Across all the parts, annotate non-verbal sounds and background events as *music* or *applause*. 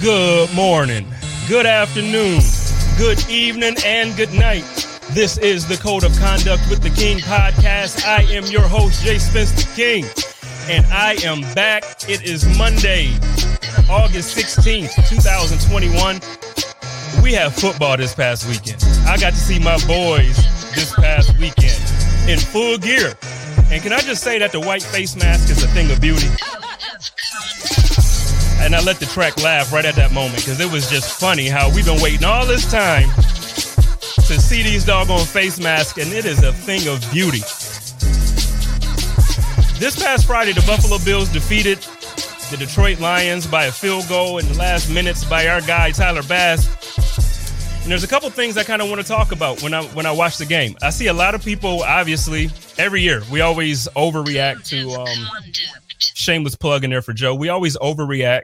Good morning, good afternoon, good evening, and good night. This is the Code of Conduct with the King podcast. I am your host, Jay Spencer King, and I am back. It is Monday, August 16th, 2021. We have football this past weekend. I got to see my boys this past weekend in full gear. And can I just say that the white face mask is a thing of beauty? And I let the track laugh right at that moment because it was just funny how we've been waiting all this time to see these doggone face masks, and it is a thing of beauty. This past Friday, the Buffalo Bills defeated the Detroit Lions by a field goal in the last minutes by our guy Tyler Bass. And there's a couple things I kind of want to talk about when I when I watch the game. I see a lot of people, obviously, every year we always overreact to um, shameless plug in there for Joe. We always overreact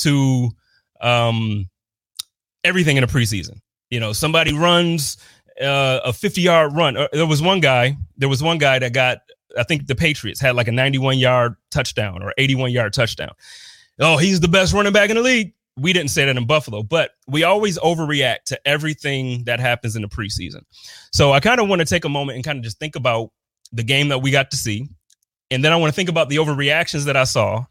to um, everything in a preseason. You know, somebody runs uh, a 50 yard run. Uh, there was one guy. There was one guy that got. I think the Patriots had like a 91 yard touchdown or 81 yard touchdown. Oh, he's the best running back in the league. We didn't say that in Buffalo, but we always overreact to everything that happens in the preseason. So I kind of want to take a moment and kind of just think about the game that we got to see. And then I want to think about the overreactions that I saw.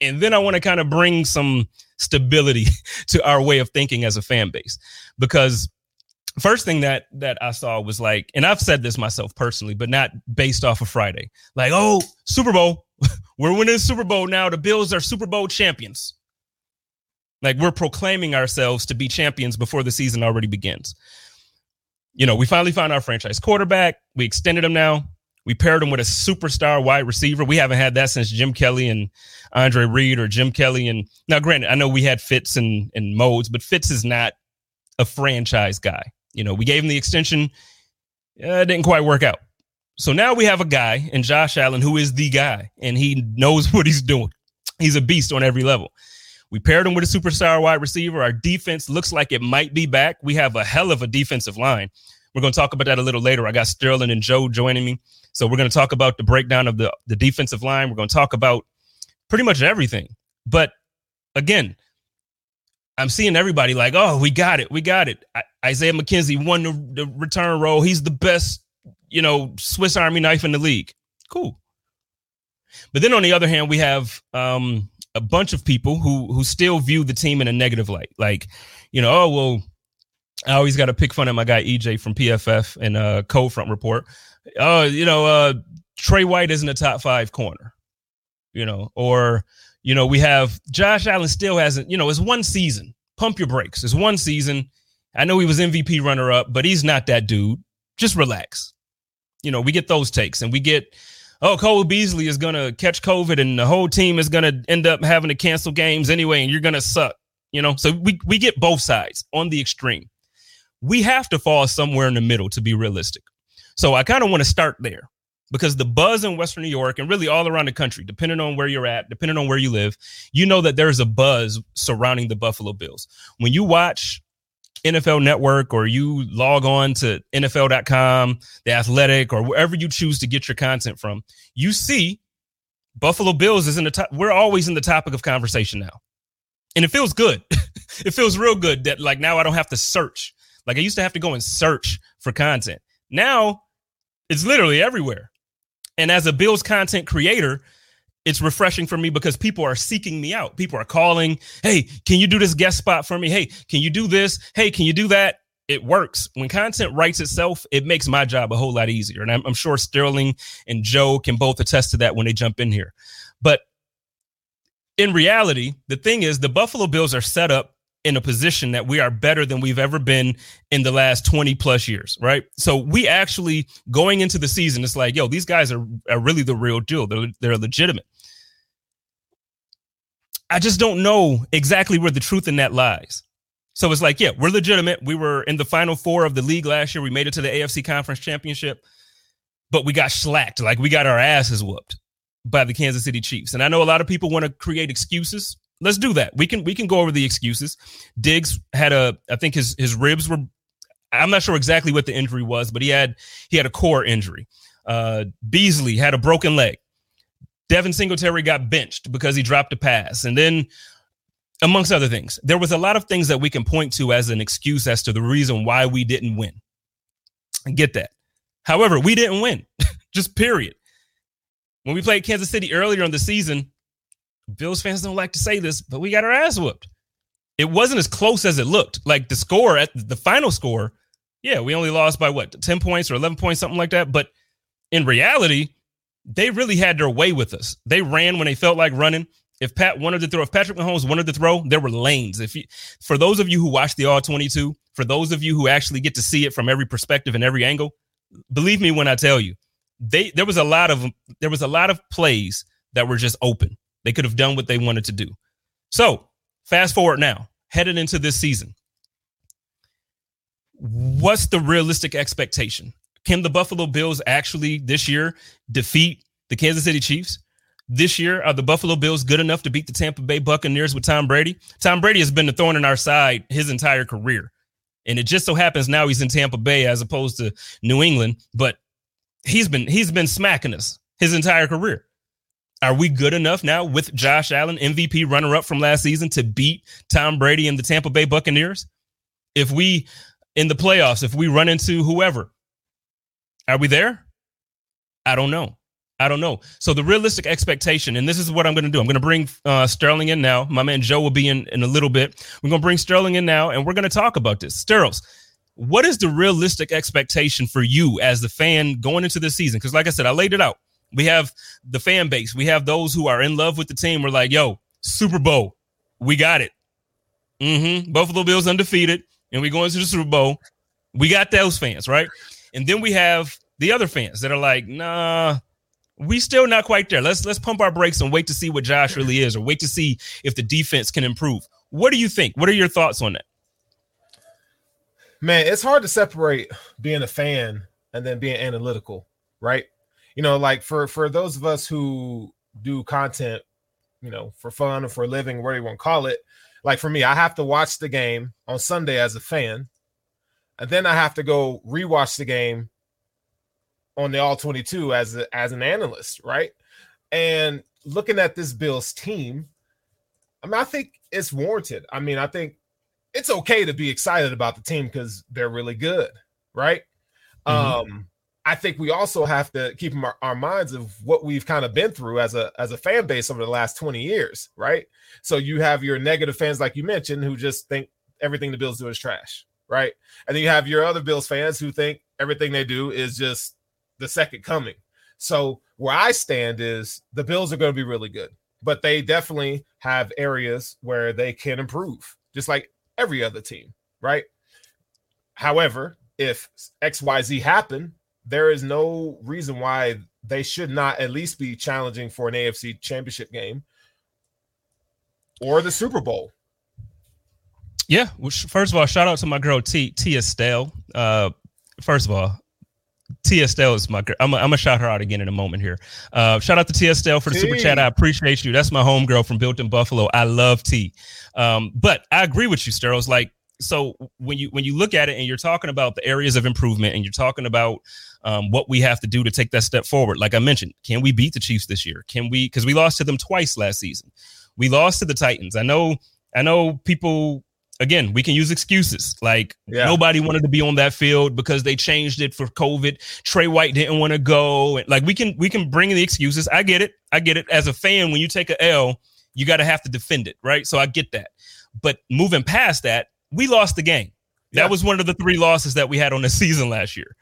And then I want to kind of bring some stability *laughs* to our way of thinking as a fan base because first thing that that I saw was like, and I've said this myself personally, but not based off of Friday. Like, oh, Super Bowl, *laughs* we're winning Super Bowl now. The Bills are Super Bowl champions. Like we're proclaiming ourselves to be champions before the season already begins. You know, we finally found our franchise quarterback. We extended him now. We paired him with a superstar wide receiver. We haven't had that since Jim Kelly and Andre Reed or Jim Kelly. And now, granted, I know we had Fitz and, and Modes, but Fitz is not a franchise guy. You know, we gave him the extension. Uh, it didn't quite work out. So now we have a guy in Josh Allen who is the guy and he knows *laughs* what he's doing. He's a beast on every level. We paired him with a superstar wide receiver. Our defense looks like it might be back. We have a hell of a defensive line. We're going to talk about that a little later. I got Sterling and Joe joining me. So we're going to talk about the breakdown of the, the defensive line. We're going to talk about pretty much everything. But again, I'm seeing everybody like, oh, we got it. We got it. I, Isaiah McKenzie won the, the return role. He's the best, you know, Swiss Army knife in the league. Cool. But then on the other hand, we have um, a bunch of people who who still view the team in a negative light. Like, you know, oh well, I always got to pick fun at my guy EJ from PFF and uh Cold Front Report. Oh, you know, uh Tre White isn't a top five corner, you know, or you know, we have Josh Allen still hasn't, you know, it's one season. Pump your brakes. It's one season. I know he was MVP runner up, but he's not that dude. Just relax. You know, we get those takes and we get, oh, Cole Beasley is going to catch COVID and the whole team is going to end up having to cancel games anyway, and you're going to suck. You know, so we, we get both sides on the extreme. We have to fall somewhere in the middle to be realistic. So I kind of want to start there because the buzz in Western New York and really all around the country, depending on where you're at, depending on where you live, you know that there's a buzz surrounding the Buffalo Bills. When you watch NFL Network or you log on to NFL.com, The Athletic, or wherever you choose to get your content from, you see Buffalo Bills is in the top. We're always in the topic of conversation now. And it feels good. *laughs* it feels real good that like now I don't have to search. Like I used to have to go and search for content. Now it's literally everywhere. And as a Bills content creator, it's refreshing for me because people are seeking me out. People are calling, hey, can you do this guest spot for me? Hey, can you do this? Hey, can you do that? It works. When content writes itself, it makes my job a whole lot easier. And I'm, I'm sure Sterling and Joe can both attest to that when they jump in here. But in reality, the thing is, the Buffalo Bills are set up in a position that we are better than we've ever been in the last 20 plus years, right? So we actually going into the season, it's like, yo, these guys are, are really the real deal. They're, they're legitimate. I just don't know exactly where the truth in that lies. So it's like, yeah, we're legitimate. We were in the final four of the league last year. We made it to the AFC Conference Championship, but we got slacked. Like we got our asses whooped by the Kansas City Chiefs. And I know a lot of people want to create excuses let's do that. We can we can go over the excuses. Diggs had a I think his his ribs were I'm not sure exactly what the injury was, but he had he had a core injury. Uh, Beasley had a broken leg. Devin Singletary got benched because he dropped a pass. And then, amongst other things, there was a lot of things that we can point to as an excuse as to the reason why we didn't win. I get that. However, we didn't win, *laughs* just period. When we played Kansas City earlier in the season, Bills fans don't like to say this, but we got our ass whooped. It wasn't as close as it looked. Like the score at the final score, yeah, we only lost by what, 10 points or 11 points, something like that. But in reality, they really had their way with us. They ran when they felt like running. If Pat wanted to throw, if Patrick Mahomes wanted to throw, there were lanes. If you, for those of you who watch the All 22, for those of you who actually get to see it from every perspective and every angle, believe me when I tell you, they there was a lot of there was a lot of plays that were just open. They could have done what they wanted to do. So fast forward now, headed into this season. What's the realistic expectation? Can the Buffalo Bills actually this year defeat the Kansas City Chiefs? This year, are the Buffalo Bills good enough to beat the Tampa Bay Buccaneers with Tom Brady? Tom Brady has been the thorn in our side his entire career. And it just so happens now he's in Tampa Bay as opposed to New England, but he's been he's been smacking us his entire career. Are we good enough now with Josh Allen, MVP runner up from last season, to beat Tom Brady and the Tampa Bay Buccaneers? If we in the playoffs, if we run into whoever, are we there? I don't know. I don't know. So the realistic expectation, and this is what I'm going to do. I'm going to bring uh, Sterling in now. My man Joe will be in in a little bit. We're going to bring Sterling in now, and we're going to talk about this. Sterls, what is the realistic expectation for you as the fan going into this season? Because, like I said, I laid it out. We have the fan base. We have those who are in love with the team. We're like, yo, Super Bowl, we got it. Mm-hmm. Buffalo Bills undefeated, and we go into the Super Bowl. We got those fans, right? And then we have the other fans that are like, nah, we still not quite there. Let's let's pump our brakes and wait to see what Josh really is, or wait to see if the defense can improve. What do you think? What are your thoughts on that? Man, it's hard to separate being a fan and then being analytical, right? You know, like for for those of us who do content, you know, for fun or for a living, whatever you want to call it. Like for me, I have to watch the game on Sunday as a fan, and then I have to go rewatch the game on the all 22 as a, as an analyst, right? And looking at this Bills team, I mean, I think it's warranted. I mean, I think it's okay to be excited about the team because they're really good, right? Mm-hmm. Um, I think we also have to keep our, our minds of what we've kind of been through as a as a fan base over the last 20 years, right? So you have your negative fans, like you mentioned, who just think everything the Bills do is trash, right? And then you have your other Bills fans who think everything they do is just the second coming. So where I stand is the Bills are going to be really good, but they definitely have areas where they can improve, just like every other team, right? However, if XYZ happen, there is no reason why they should not at least be challenging for an AFC championship game or the Super Bowl. Yeah. Well, first of all, shout out to my girl T T Estelle. Uh, first of all, T Estelle is my girl. I'm gonna shout her out again in a moment here. Uh, shout out to T Estelle for the T. super chat. I appreciate you. That's my homegirl from Built in Buffalo. I love T. Um, but I agree with you, Sterles. Like, so when you when you look at it and you're talking about the areas of improvement and you're talking about um, what we have to do to take that step forward, like I mentioned, can we beat the Chiefs this year? Can we? Because we lost to them twice last season. We lost to the Titans. I know. I know people again, we can use excuses. Like yeah. nobody wanted to be on that field because they changed it for COVID. Tre White didn't want to go. And Like we can we can bring the excuses. I get it. I get it. As a fan, when you take a L, you got to have to defend it, right? So I get that. But moving past that, we lost the game. That yeah. was one of the three losses that we had on the *laughs* season last year.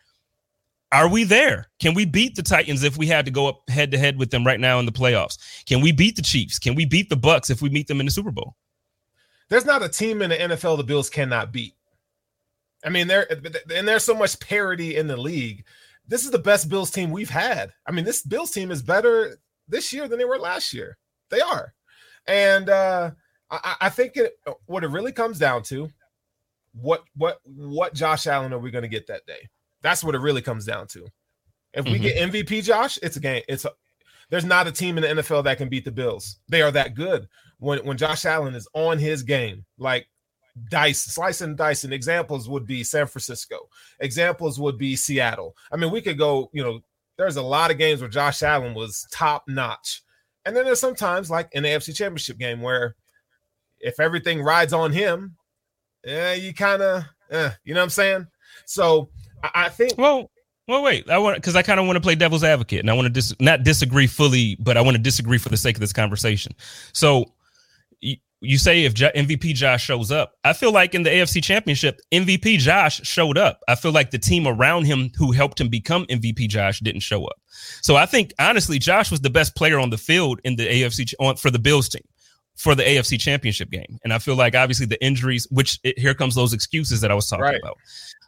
Are we there? Can we beat the Titans if we had to go up head to head with them right now in the playoffs? Can we beat the Chiefs? Can we beat the Bucks if we meet them in the Super Bowl? there's not a team in the NFL the Bills cannot beat. I mean, there and there's so much parity in the league. This is the best Bills team we've had. I mean, this Bills team is better this year than they were last year. They are, and uh, I, I think it, what it really comes down to, what what what Josh Allen are we going to get that day? That's what it really comes down to. If we mm-hmm. get MVP Josh, it's a game. It's a, there's not a team in the NFL that can beat the Bills. They are that good when when Josh Allen is on his game, like dice, slicing dice and dicing. Examples would be San Francisco. Examples would be Seattle. I mean, we could go, you know, there's a lot of games where Josh Allen was top notch. And then there's sometimes like in the AFC Championship game where if everything rides on him, yeah, you kind of, eh, you know what I'm saying? So I, I think. Well, well, wait. I want because I kind of want to play devil's advocate, and I want to dis- not disagree fully, but I want to disagree for the sake of this conversation. So you say if MVP Josh shows up, I feel like in the AFC Championship, MVP Josh showed up. I feel like the team around him who helped him become MVP Josh didn't show up. So I think honestly, Josh was the best player on the field in the AFC on, for the Bills team for the AFC Championship game. And I feel like obviously the injuries, which it, here comes those excuses that I was talking right. about.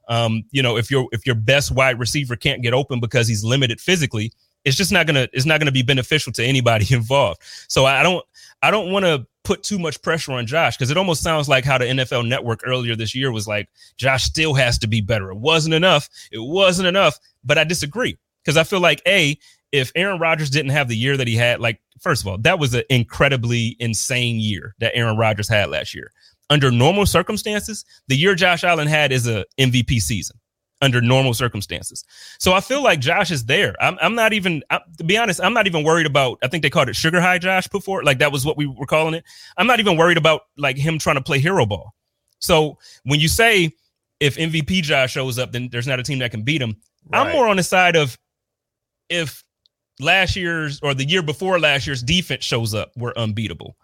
Um, you know, if your if your best wide receiver can't get open because he's limited physically, it's just not gonna it's not gonna be beneficial to anybody *laughs* involved. So I don't I don't want to put too much pressure on Josh because it almost sounds like how the NFL Network earlier this year was like Josh still has to be better. It wasn't enough. It wasn't enough. But I disagree because I feel like a if Aaron Rodgers didn't have the year that he had, like first of all, that was an incredibly insane year that Aaron Rodgers had last year. Under normal circumstances, the year Josh Allen had is a MVP season under normal circumstances. So I feel like Josh is there. I'm, I'm not even, I, to be honest, I'm not even worried about, I think they called it sugar high Josh put before. Like that was what we were calling it. I'm not even worried about like him trying to play hero ball. So when you say if MVP Josh shows up, then there's not a team that can beat him. Right. I'm more on the side of if last year's or the year before last year's defense shows up, we're unbeatable.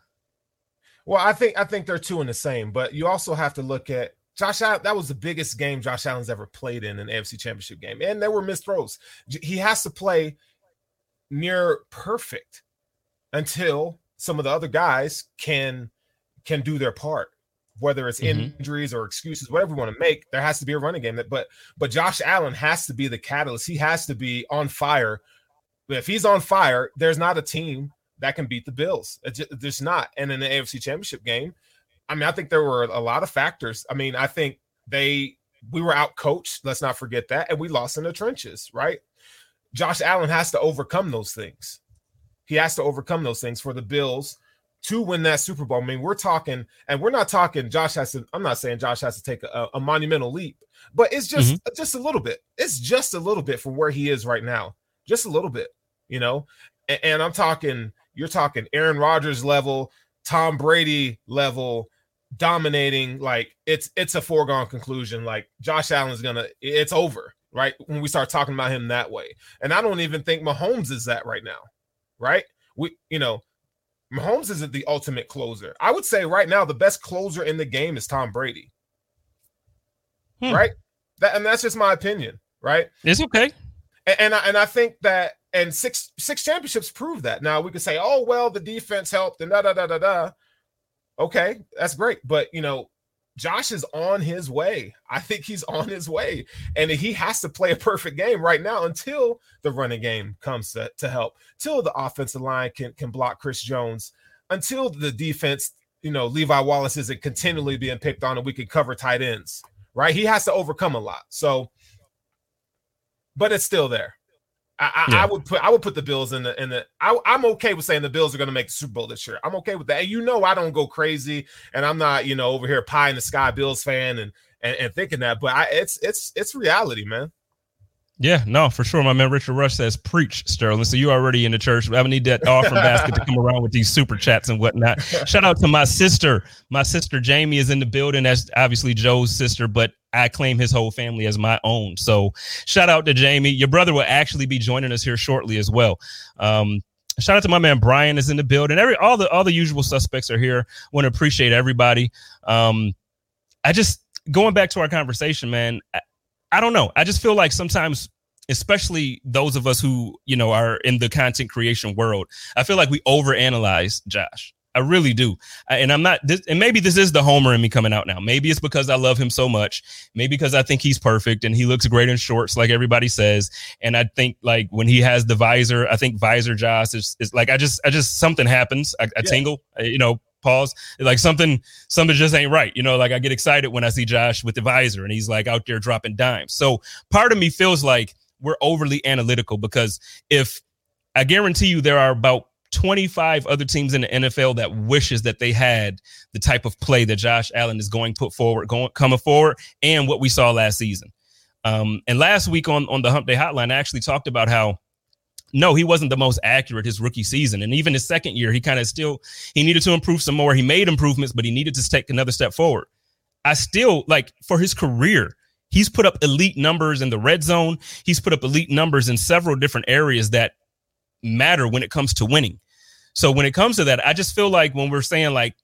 Well, I think I think they're two in the same, but you also have to look at Josh Allen, that was the biggest game Josh Allen's ever played in an AFC championship game. And there were missed throws. He has to play near perfect until some of the other guys can can do their part whether it's mm-hmm. injuries or excuses whatever you want to make there has to be a running game that but but Josh Allen has to be the catalyst he has to be on fire if he's on fire there's not a team that can beat the Bills just, there's not and in the AFC championship game I mean, I think there were a lot of factors. I mean, I think they we were out coached. Let's not forget that, and we lost in the trenches. Right? Josh Allen has to overcome those things. He has to overcome those things for the Bills to win that Super Bowl. I mean, we're talking, and we're not talking. Josh has to. I'm not saying Josh has to take a, a monumental leap, but it's just mm-hmm. just a little bit. It's just a little bit from where he is right now. Just a little bit, you know. And, and I'm talking. You're talking Aaron Rodgers level, Tom Brady level, dominating, like it's it's a foregone conclusion. Like Josh Allen's gonna, it's over, right? When we start talking about him that way, and I don't even think Mahomes is that right now, right? We, you know, Mahomes isn't the ultimate closer. I would say right now the best closer in the game is Tom Brady, hmm. right? That and that's just my opinion, right? It's okay, and and I, and I think that and six six championships prove that. Now we could say, oh well, the defense helped and da da da da da. Okay, that's great. But you know, Josh is on his way. I think he's on his way. And he has to play a perfect game right now until the running game comes to, to help, till the offensive line can, can block Chris Jones, until the defense, you know, Levi Wallace isn't continually being picked on and we can cover tight ends, right? He has to overcome a lot. So, but it's still there. I, yeah. I, would put I would put the Bills in the in the I, am okay with saying the Bills are going to make the Super Bowl this year. I'm okay with that. And you know I don't go crazy, and I'm not you know over here pie in the sky Bills fan and and, and thinking that, but I, it's it's it's reality, man. Yeah, no, for sure. My man Richard Rush says, "Preach, Sterling." So you already in the church. I need that offering basket to come around with these super chats and whatnot. Shout out to my sister. My sister Jamie is in the building. That's obviously Joe's sister, but I claim his whole family as my own. So shout out to Jamie. Your brother will actually be joining us here shortly as well. Um, shout out to my man Brian is in the building. Every all the all the usual suspects are here. Want to appreciate everybody. Um, I just going back to our conversation, man. I, I don't know. I just feel like sometimes especially those of us who you know are in the content creation world i feel like we overanalyze josh. I really do. And i'm not this, and maybe this is the homer in me coming out now. Maybe it's because i love him so much. Maybe because i think he's perfect and he looks great in shorts like everybody says. And i think like when he has the visor i think visor josh is, is like i just i just something happens. I, I yeah. tingle uh, you know pause. Like something, something just ain't right. You know, like I get excited when I see Josh with the visor and he's like out there dropping dimes. So part of me feels like we're overly analytical because if I guarantee you there are about 25 other teams in the NFL that wishes that they had the type of play that Josh Allen is going put forward, going coming forward, and what we saw last season. Um, and last week on on the Hump Day Hotline, I actually talked about how no, he wasn't the most accurate his rookie season. And even his second year, he kind of still he needed to improve some more. He made improvements, but he needed to take another step forward. I still like for his career, he's put up elite numbers in the red zone. He's put up elite numbers in several different areas that matter when it comes to winning. So when it comes to that, I just feel like when we're saying like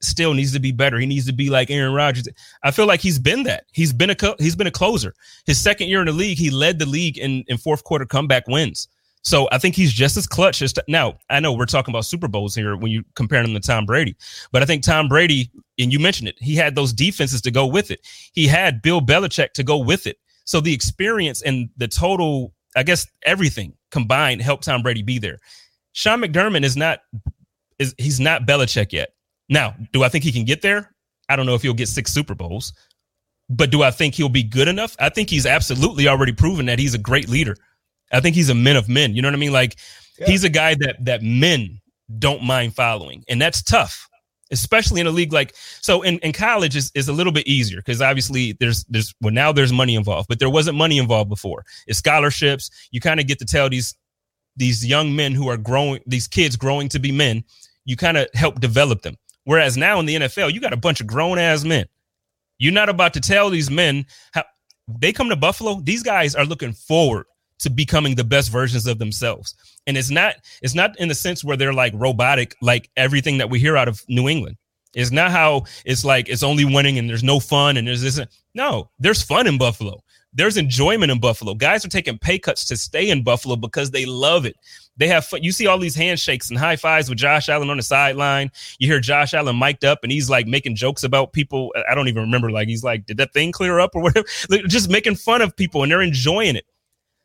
still needs to be better. He needs to be like Aaron Rodgers. I feel like he's been that. He's been a he's been a closer. His second year in the league, he led the league in in fourth quarter comeback wins. So I think he's just as clutch as t- now. I know we're talking about Super Bowls here when you compare him to Tom Brady, but I think Tom Brady, and you mentioned it, he had those defenses to go with it. He had Bill Belichick to go with it. So the experience and the total, I guess, everything combined helped Tom Brady be there. Sean McDermott is not is he's not Belichick yet. Now, do I think he can get there? I don't know if he'll get six Super Bowls, but do I think he'll be good enough? I think he's absolutely already proven that he's a great leader. I think he's a men of men. You know what I mean? Like yeah. he's a guy that that men don't mind following, and that's tough, especially in a league like so. In, in college is is a little bit easier because obviously there's there's well now there's money involved, but there wasn't money involved before. It's scholarships. You kind of get to tell these these young men who are growing, these kids growing to be men. You kind of help develop them Whereas now in the NFL, you got a bunch of grown ass men. You're not about to tell these men how they come to Buffalo. These guys are looking forward to becoming the best versions of themselves. And it's not it's not in the sense where they're like robotic like everything that we hear out of New England. It's not how it's like it's only winning and there's no fun and there's this. No, there's fun in Buffalo. There's enjoyment in Buffalo. Guys are taking pay cuts to stay in Buffalo because they love it. They have fun. You see all these handshakes and high fives with Josh Allen on the sideline. You hear Josh Allen mic'd up and he's like making jokes about people. I don't even remember. Like he's like, did that thing clear up or whatever? *laughs* just making fun of people and they're enjoying it.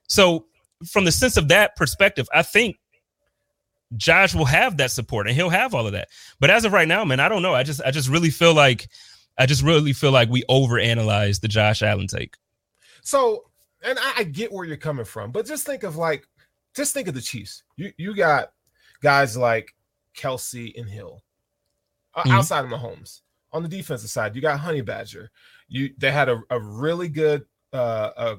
So from the sense of that perspective, I think Josh will have that support and he'll have all of that. But as of right now, man, I don't know. I just I just really feel like I just really feel like we overanalyze the Josh Allen take. So, and I, I get where you're coming from, but just think of like just think of the Chiefs. You you got guys like Kelce and Hill uh, mm-hmm. outside of Mahomes. On the defensive side, you got Honey Badger. You they had a, a really good uh, a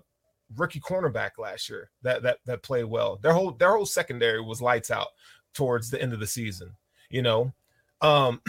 rookie cornerback last year that that that played well. Their whole their whole secondary was lights out towards the end of the season. You know, um,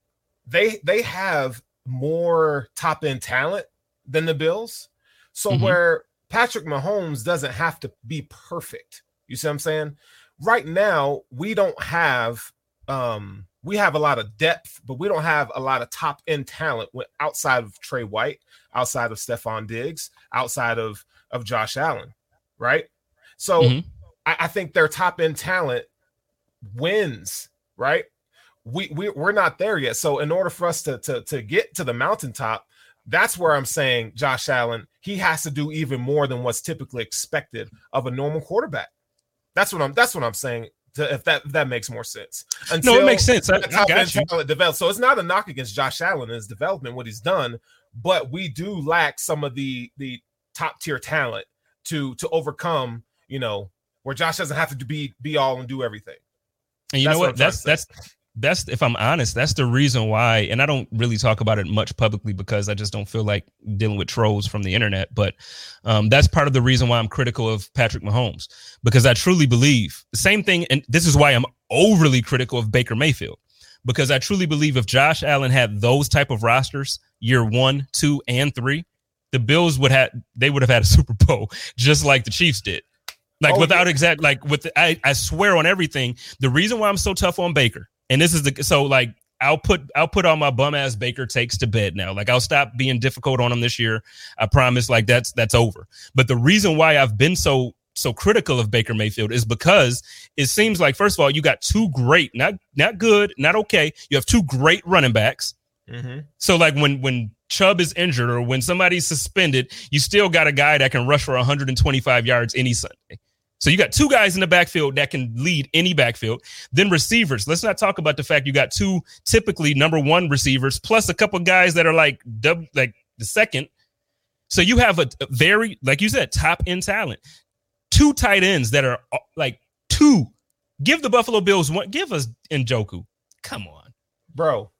*clears throat* they they have more top end talent than the Bills. So mm-hmm. where Patrick Mahomes doesn't have to be perfect you see what I'm saying? Right now, we don't have um we have a lot of depth, but we don't have a lot of top end talent outside of Tre White, outside of Stefon Diggs, outside of of Josh Allen, right? So mm-hmm. I, I think their top end talent wins, right? We, we we're not there yet. So in order for us to to to get to the mountaintop, that's where I'm saying Josh Allen, he has to do even more than what's typically expected of a normal quarterback. That's what I'm. That's what I'm saying. To, if that if that makes more sense. Until no, it makes sense. I, I got you. Develop. So it's not a knock against Josh Allen and his development, what he's done, but we do lack some of the the top tier talent to to overcome. You know, where Josh doesn't have to be be all and do everything. And you that's know what? what that's that's that's if I'm honest, that's the reason why. And I don't really talk about it much publicly because I just don't feel like dealing with trolls from the internet. But um, that's part of the reason why I'm critical of Patrick Mahomes because I truly believe the same thing. And this is why I'm overly critical of Baker Mayfield because I truly believe if Josh Allen had those type of rosters year one, two, and three, the Bills would have they would have had a Super Bowl just like the Chiefs did. Like oh, without yeah. exact like with the, I, I swear on everything. The reason why I'm so tough on Baker and this is the so like I'll put I'll put all my bum ass Baker takes to bed now. Like I'll stop being difficult on him this year. I promise. Like that's that's over. But the reason why I've been so so critical of Baker Mayfield is because it seems like first of all you got two great, not not good, not okay. You have two great running backs. Mm-hmm. So like when when Chubb is injured or when somebody's suspended, you still got a guy that can rush for 125 yards any Sunday. So you got two guys in the backfield that can lead any backfield. Then receivers. Let's not talk about the fact you got two typically number one receivers plus a couple guys that are like dub, like the second. So you have a, very like you said top end talent. Two tight ends that are uh, like two. Give the Buffalo Bills one. Give us Njoku. Come on, bro.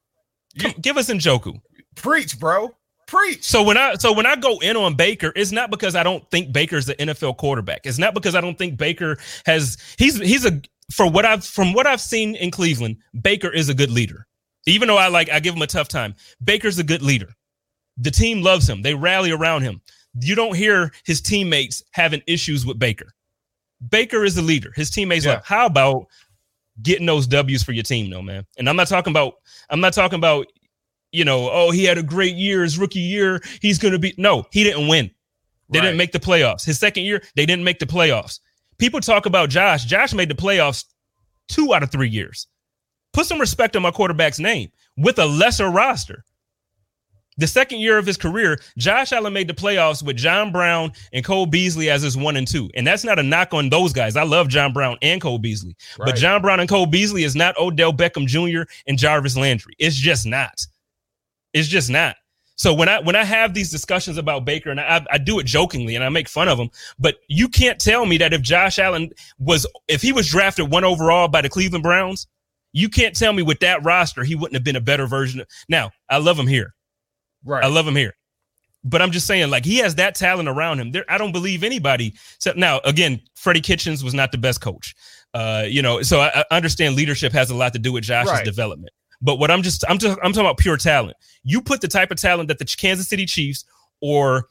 Come, give us Njoku. Preach, bro. Preach. So when I so when I go in on Baker, it's not because I don't think Baker's an NFL quarterback. It's not because I don't think Baker has he's he's a for what I've from what I've seen in Cleveland, Baker is a good leader. Even though I like I give him a tough time, Baker's a good leader. The team loves him. They rally around him. You don't hear his teammates having issues with Baker. Baker is the leader. His teammates yeah. like, how about getting those W's for your team, though, man? And I'm not talking about I'm not talking about you know, oh, he had a great year his rookie year. He's going to be no, he didn't win. They right. didn't make the playoffs. His second year, they didn't make the playoffs. People talk about Josh. Josh made the playoffs two out of three years. Put some respect on my quarterback's name with a lesser roster. The second year of his career, Josh Allen made the playoffs with John Brown and Cole Beasley as his one and two. And that's not a knock on those guys. I love John Brown and Cole Beasley. Right. But John Brown and Cole Beasley is not Odell Beckham Jr. and Jarvis Landry. It's just not. It's just not. So when I when I have these discussions about Baker and I, I do it jokingly and I make fun of him, but you can't tell me that if Josh Allen was if he was drafted one overall by the Cleveland Browns, you can't tell me with that roster he wouldn't have been a better version. Of, now I love him here, right? I love him here, but I'm just saying like he has that talent around him. There, I don't believe anybody. Except now again, Freddie Kitchens was not the best coach. Uh, you know, so I, I understand leadership has a lot to do with Josh's right. development. But what I'm just I'm just I'm talking about pure talent. You put the type of talent that the Kansas City Chiefs or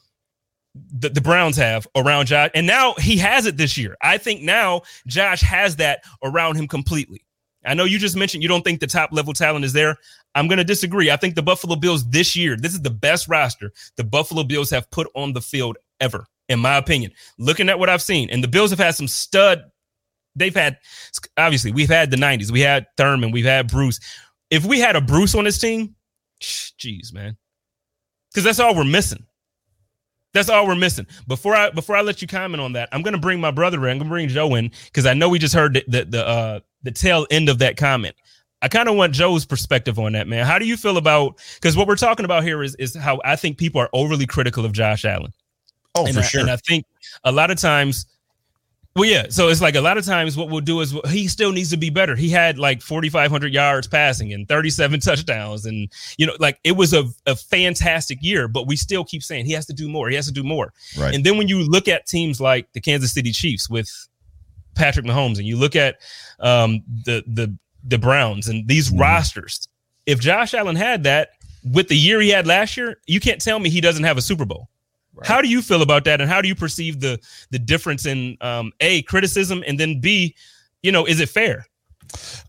the, the Browns have around Josh, and now he has it this year. I think now Josh has that around him completely. I know you just mentioned you don't think the top level talent is there. I'm going to disagree. I think the Buffalo Bills this year, this is the best roster the Buffalo Bills have put on the field ever, in my opinion. Looking at what I've seen, and the Bills have had some stud. They've had, obviously, we've had the 90s, we had Thurman, we've had Bruce if we had a Bruce on this team, jeez, man, because that's all we're missing. That's all we're missing. Before I before I let you comment on that, I'm gonna bring my brother in. I'm gonna bring Joe in because I know we just heard the the the, uh, the tail end of that comment. I kind of want Joe's perspective on that, man. How do you feel about because what we're talking about here is is how I think people are overly critical of Josh Allen. Oh, and for I, sure. And I think a lot of times well, yeah. So it's like a lot of times what we'll do is he still needs to be better. He had like 4,500 yards passing and 37 *laughs* touchdowns. And, you know, like it was a, a fantastic year, but we still keep saying he has to do more. He has to do more. Right. And then when you look at teams like the Kansas City Chiefs with Patrick Mahomes and you look at um, the, the, the Browns and these mm-hmm. rosters, if Josh Allen had that with the year he had last year, you can't tell me he doesn't have a Super Bowl. Right. How do you feel about that, and how do you perceive the the difference in um, a criticism, and then b, you know, is it fair?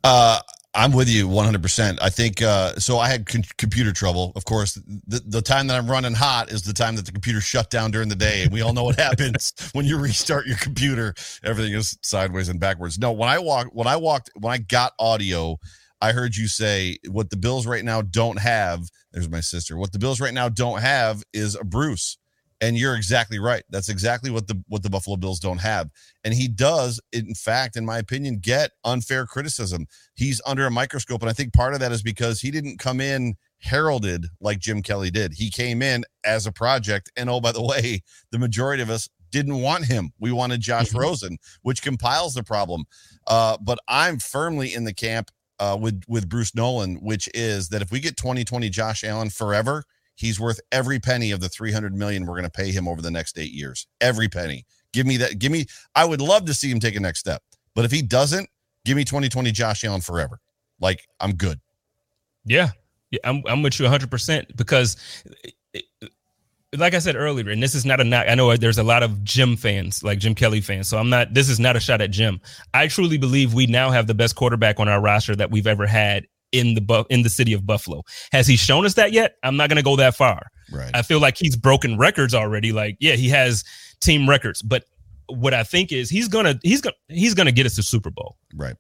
Uh, I'm with you 100%. I think uh, so. I had con- computer trouble. Of course, the, the time that I'm running hot is the time that the computer shut down during the day. And we all know what *laughs* happens when you restart your computer. Everything is sideways and backwards. No, when I walked, when I walked, when I got audio, I heard you say what the Bills right now don't have. There's my sister. What the Bills right now don't have is a Bruce. And you're exactly right. That's exactly what the what the Buffalo Bills don't have. And he does, in fact, in my opinion, get unfair criticism. He's under a microscope, and I think part of that is because he didn't come in heralded like Jim Kelly did. He came in as a project, and oh, by the way, the majority of us didn't want him. We wanted Josh mm-hmm. Rosen, which compiles the problem. Uh, but I'm firmly in the camp uh, with with Bruce Nolan, which is that if we get 2020 Josh Allen forever He's worth every penny of the 300 million we're going to pay him over the next 8 years. Every penny. Give me that give me I would love to see him take a next step. But if he doesn't, give me 2020 Josh Allen forever. Like I'm good. Yeah. Yeah, I'm I'm with you 100% because like I said earlier, and this is not a knock. I know there's a lot of Jim fans, like Jim Kelly fans. So I'm not. This is not a shot at Jim. I truly believe we now have the best quarterback on our roster that we've ever had in the bu- in the city of Buffalo. Has he shown us that yet? I'm not going to go that far. Right. I feel like he's broken records already. Like, yeah, he has team records, but what I think is he's gonna he's gonna he's gonna get us to Super Bowl. Right.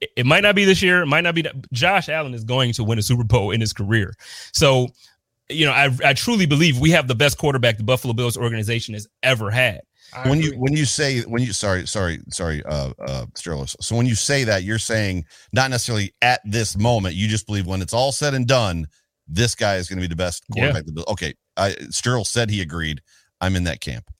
It, it might not be this year. It might not be. That, Josh Allen is going to win a Super Bowl in his career. So, you know, I I truly believe we have the best quarterback the Buffalo Bills organization has ever had when you when you say when you sorry sorry sorry uh uh Sterling. So when you say that, you're saying not necessarily at this moment. You just believe when it's all said and done, this guy is going to be the best quarterback. Yeah. Okay, I Sterl said he agreed. I'm in that camp.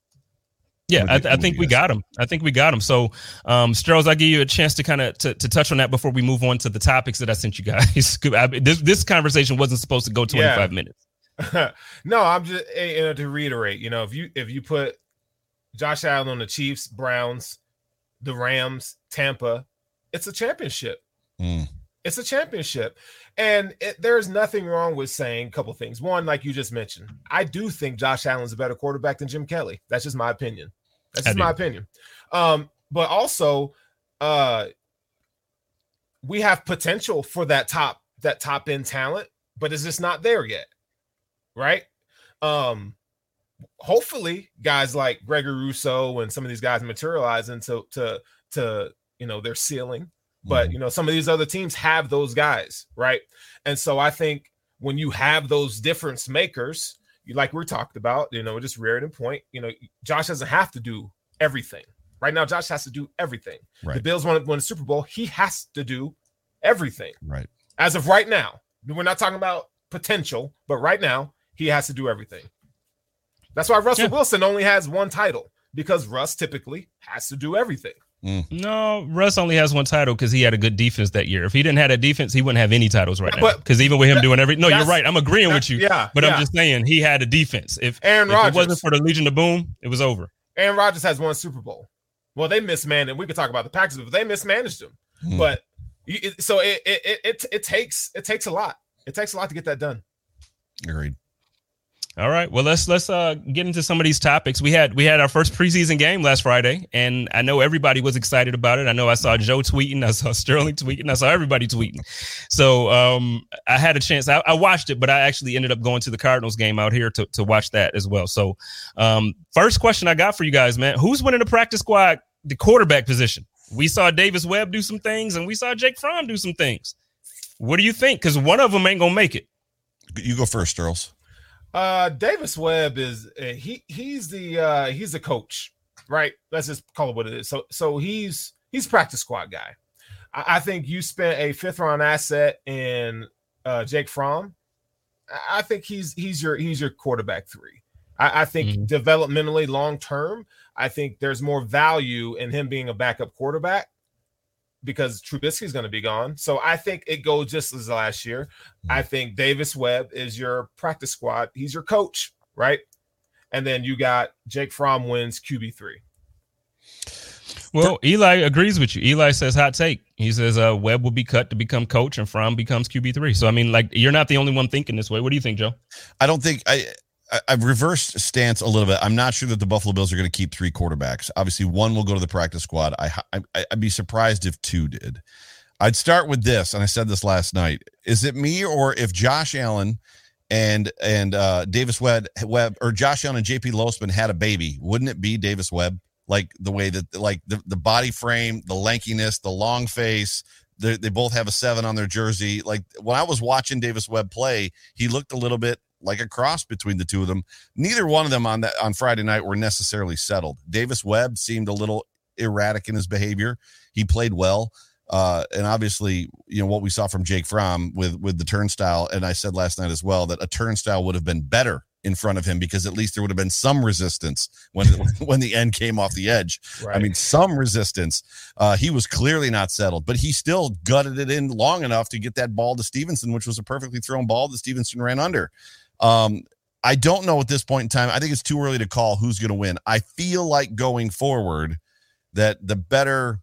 Yeah, I, I, think we got him. I think we got him. So, um, Sterls, I'll give you a chance to kind of to, to touch on that before we move on to the topics that I sent you guys. *laughs* this this conversation wasn't supposed to go 25 yeah. minutes. *laughs* no, I'm just you know, to reiterate. You know, if you if you put Josh Allen on the Chiefs, Browns, the Rams, Tampa, it's a championship. Mm. It's a championship. And it, there's nothing wrong with saying a couple things. One, like you just mentioned, I do think Josh Allen's a better quarterback than Jim Kelly. That's just my opinion. That's just my opinion. Um, but also, uh, we have potential for that top that top end talent, but it's just not there yet, right? Um, hopefully, guys like Gregory Rousseau and some of these guys materialize into to to you know their ceiling but mm-hmm. you know, some of these other teams have those guys, right? And so I think when you have those difference makers, you like we talked about, you know, just reared and point, you know, Josh doesn't have to do everything. Right now, Josh has to do everything. Right. The Bills want to win the Super Bowl. He has to do everything. Right. As of right now, we're not talking about potential, but right now, he has to do everything. That's why Russell yeah. Wilson only has one title because Russ typically has to do everything. Mm. No, Russ only has one title because he had a good defense that year. If he didn't have a defense, he wouldn't have any titles right yeah, now. Because even with him that, doing every, no, you're right. I'm agreeing with you. Yeah, but yeah. I'm just saying he had a defense. If Aaron if Rodgers, it wasn't for the Legion of Boom, it was over. Aaron Rodgers has one Super Bowl. Well, they mismanaged. We could talk about the Packers, but they mismanaged him. Mm. But so it, it it it takes it takes a lot. It takes a lot to get that done. Agreed. All right. Well, let's let's uh, get into some of these topics. We had we had our first preseason game last Friday, and I know everybody was excited about it. I know I saw Joe tweeting, I saw *laughs* Sterling tweeting, I saw everybody tweeting. So um, I had a chance. I, I, watched it, but I actually ended up going to the Cardinals game out here to to watch that as well. So um, first question I got for you guys, man, who's winning the practice squad, the quarterback position? We saw Davis Webb do some things, and we saw Jake Fromm do some things. What do you think? Because one of them ain't gonna make it. You go first, Sterls. Uh, Davis Webb is uh, he he's the uh he's the coach, right? Let's just call it what it is. So so he's he's practice squad guy. I, I think you spent a fifth round asset in uh Jake Fromm. I think he's he's your he's your quarterback three. I, I think mm-hmm. developmentally long term, I think there's more value in him being a backup quarterback because Trubisky's going to be gone. So I think it goes just as last year. I mm-hmm. think Davis Webb is your practice squad. He's your coach, right? And then you got Jake Fromm wins QB three. Well, Eli agrees with you. Eli says hot take. He says uh, Webb will be cut to become coach, and Fromm becomes QB three. So I mean, like you're not the only one thinking this way. What do you think, Joe? I don't think I. I've reversed stance a little bit. I'm not sure that the Buffalo Bills are going to keep three quarterbacks. Obviously, one will go to the practice squad. I, I I'd be surprised if two did. I'd start with this, and I said this last night. Is it me or if Josh Allen and and uh, Davis Webb, Webb or Josh Allen and JP Losman had a baby, wouldn't it be Davis Webb? Like the way that like the, the body frame, the lankiness, the long face, they both have a seven on their jersey. Like when I was watching Davis Webb play, he looked a little bit like a cross between the two of them. Neither one of them on that on Friday night were necessarily settled. Davis Webb seemed a little erratic in his behavior. He played well. Uh, and obviously, you know what we saw from Jake Fromm with with the turnstile, and I said last night as well that a turnstile would have been better in front of him because at least there would have been some resistance when *laughs* when the end came off the edge. Right. I mean, some resistance. Uh, he was clearly not settled, but he still gutted it in long enough to get that ball to Stevenson, which was a perfectly thrown ball that Stevenson ran under. Um, I don't know at this point in time. I think it's too early to call who's going to win. I feel like going forward that the better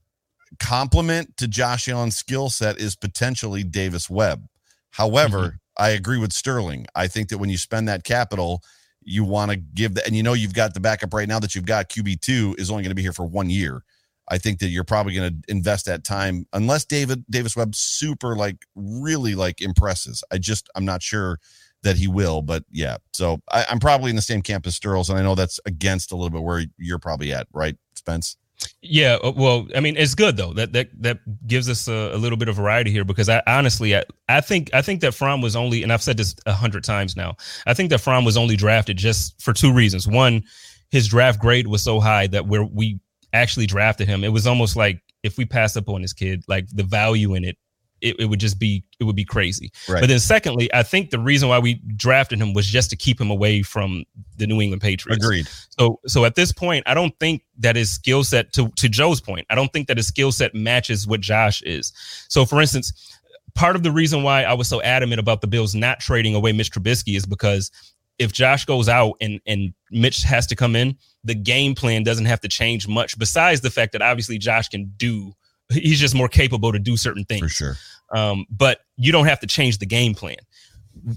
complement to Josh Allen's skill set is potentially Davis Webb. However, mm-hmm. I agree with Sterling. I think that when you spend that capital, you want to give that, and you know you've got the backup right now that you've got QB two is only going to be here for one year. I think that you're probably going to invest that time unless David Davis Webb super like really like impresses. I just I'm not sure that he will. But yeah, so I, am probably in the same camp as Sterls, and I know that's against a little bit where you're probably at, right, Spence? Yeah, uh, well, I mean, it's good though. That that that gives us a, a little bit of variety here because I honestly, I, I think I think that Fromm was only, and I've said this a hundred times now. I think that Fromm was only drafted just for two reasons. One, his draft grade was so high that where we actually drafted him, it was almost like if we pass up on this kid, like the value in it it, it would just be it would be crazy. Right. But then secondly, I think the reason why we drafted him was just to keep him away from the New England Patriots. Agreed. So so at this point, I don't think that his skill set to to Joe's point, I don't think that his skill set matches what Josh is. So for instance, part of the reason why I was so adamant about the Bills not trading away Mitch Trubisky is because if Josh goes out and and Mitch has to come in, the game plan doesn't have to change much. Besides the fact that obviously Josh can do, he's just more capable to do certain things for sure. Um, but you don't have to change the game plan.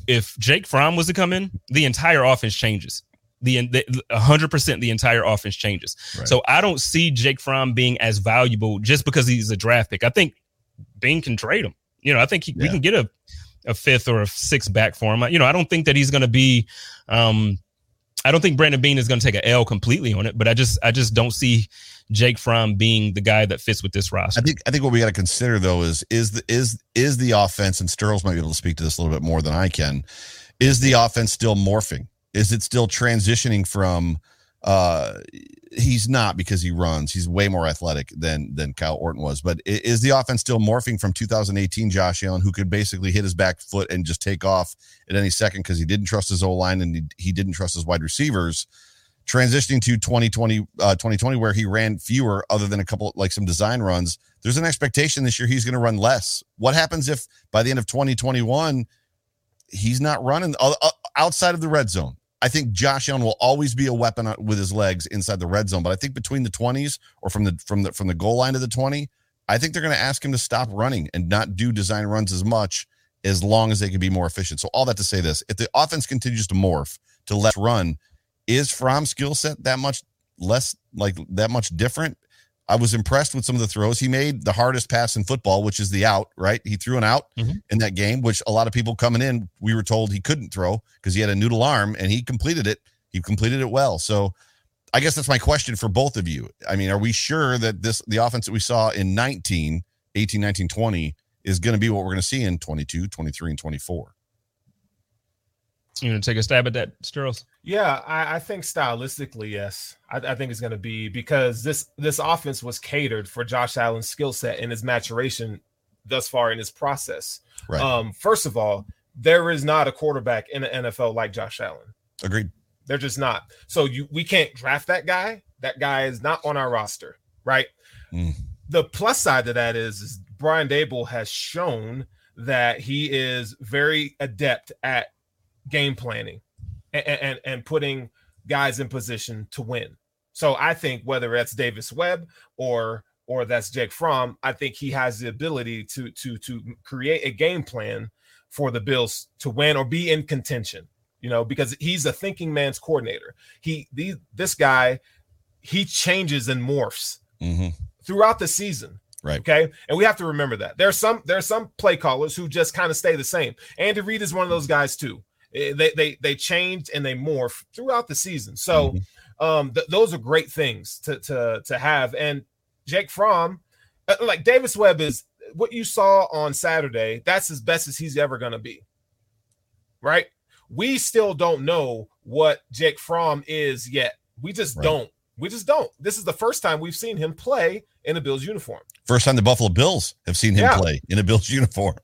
If Jake Fromm was to come in, the entire offense changes. The hundred percent, the entire offense changes. Right. So I don't see Jake Fromm being as valuable just because he's a draft pick. I think Beane can trade him. You know, I think he, yeah. we can get a a fifth or a sixth back for him. You know, I don't think that he's going to be. Um, I don't think Brandon Beane is going to take an L completely on it, but I just I just don't see Jake Fromm being the guy that fits with this roster. I think I think what we got to consider though is is the is is the offense and Sterles might be able to speak to this a little bit more than I can. Is the offense still morphing? Is it still transitioning from uh, he's not because he runs. He's way more athletic than than Kyle Orton was. But is the offense still morphing from 2018 Josh Allen, who could basically hit his back foot and just take off at any second because he didn't trust his O line and he, he, didn't trust his wide receivers? Transitioning to 2020, uh, 2020, where he ran fewer other than a couple like some design runs. There's an expectation this year he's going to run less. What happens if by the end of 2021 he's not running uh, uh, outside of the red zone? I think Josh Allen will always be a weapon with his legs inside the red zone. But I think between the 20s or from the from the from the goal line to the 20, I think they're going to ask him to stop running and not do design runs as much as long as they can be more efficient. So all that to say this, if the offense continues to morph to less run, is Fromm's skill set that much less like that much different? I was impressed with some of the throws he made. The hardest pass in football, which is the out, right? He threw an out mm-hmm. in that game, which a lot of people coming in, we were told he couldn't throw because he had a noodle arm and he completed it. He completed it well. So I guess that's my question for both of you. I mean, are we sure that this, the offense that we saw in 19, 18, 19, 20 is going to be what we're going to see in 22, 23, and 24? You going to take a stab at that, Sterles? Yeah, I, I, think stylistically, yes. I, I think it's going to be because this this offense was catered for Josh Allen's skill set and his maturation thus far in his process. Right. Um, first of all, there is not a quarterback in the NFL like Josh Allen. Agreed. They're just not. So you we can't draft that guy. That guy is not on our roster, right? Mm. The plus side to that is, is Brian Daboll has shown that he is very adept at game planning and, and, and putting guys in position to win. So I think whether that's Davis Webb or or that's Jake Fromm, I think he has the ability to to to create a game plan for the Bills to win or be in contention. You know, because he's a thinking man's coordinator. He the, this guy he changes and morphs mm-hmm. throughout the season. Right. Okay. And we have to remember that. There's some there's some play callers who just kind of stay the same. Andy Reid is one of those guys too. Eh, they they they changed and they morph throughout the season. So mm-hmm. um, th- those are great things to to to have. And Jake Fromm, uh, like Davis Webb, is what you saw on Saturday. That's as best as he's ever going to be. Right. We still don't know what Jake Fromm is yet. We just right. don't. We just don't. This is the first time we've seen him play in a Bills uniform. First time the Buffalo Bills have seen him yeah. play in a Bills *laughs* uniform.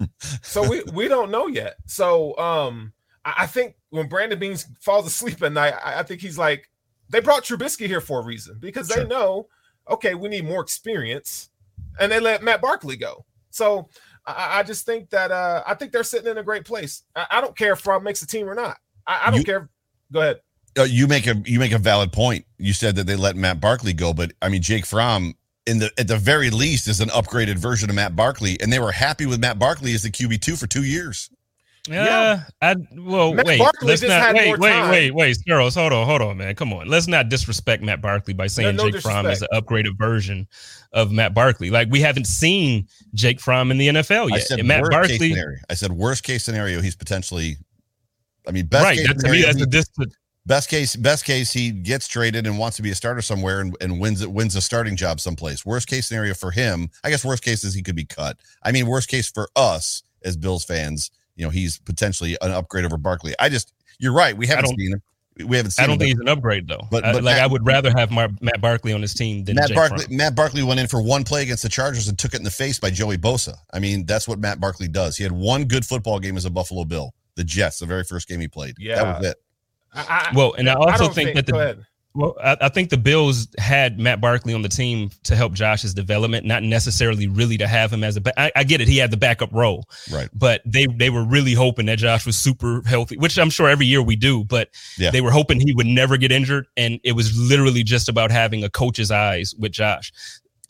so we we don't know yet. So um I think when Brandon Beans falls asleep at night, I, think he's like, they brought Trubisky here for a reason because sure. they know, okay, we need more experience, and they let Matt Barkley go. So I, I just think that uh, I think they're sitting in a great place. I, I don't care if Fromm makes a team or not. I, I don't you, care. Go ahead. Uh, you make a you make a valid point. You said that they let Matt Barkley go, but I mean Jake Fromm in the at the very least is an upgraded version of Matt Barkley, and they were happy with Matt Barkley as the QB two for two years. Yeah, I well Matt wait. Barkley let's not wait, wait, wait, wait, Sterles, hold on, hold on, man. Come on. Let's not disrespect Matt Barkley by saying no Jake disrespect. Fromm is an upgraded version of Matt Barkley. Like we haven't seen Jake Fromm in the NFL yet. I said and Matt worst Barkley. Case scenario. I said worst case scenario. He's potentially. I mean, best right. case That, to me, that's a dis- Best case, best case, he gets traded and wants to be a starter somewhere and, and wins it, wins a starting job someplace. Worst case scenario for him, I guess. Worst case is he could be cut. I mean, worst case for us as Bills fans you know he's potentially an upgrade over Barkley. I just you're right. We haven't seen him. We haven't seen. I don't him, think he's an upgrade though. But, but I, like Matt, I would rather have Mar- Matt Barkley on his team than Matt Jake Barkley. Fromm. Matt Barkley went in for one play against the Chargers and took it in the face by Joey Bosa. I mean, that's what Matt Barkley does. He had one good football game as a Buffalo Bill, the Jets, the very first game he played. Yeah, that was it. I, well, and I also think, think, that the Well, I, I, think the Bills had Matt Barkley on the team to help Josh's development, not necessarily really to have him as a. Ba- I, I get it; he had the backup role, right? But they they were really hoping that Josh was super healthy, which I'm sure every year we do. But yeah. they were hoping he would never get injured, and it was literally just about having a coach's eyes with Josh.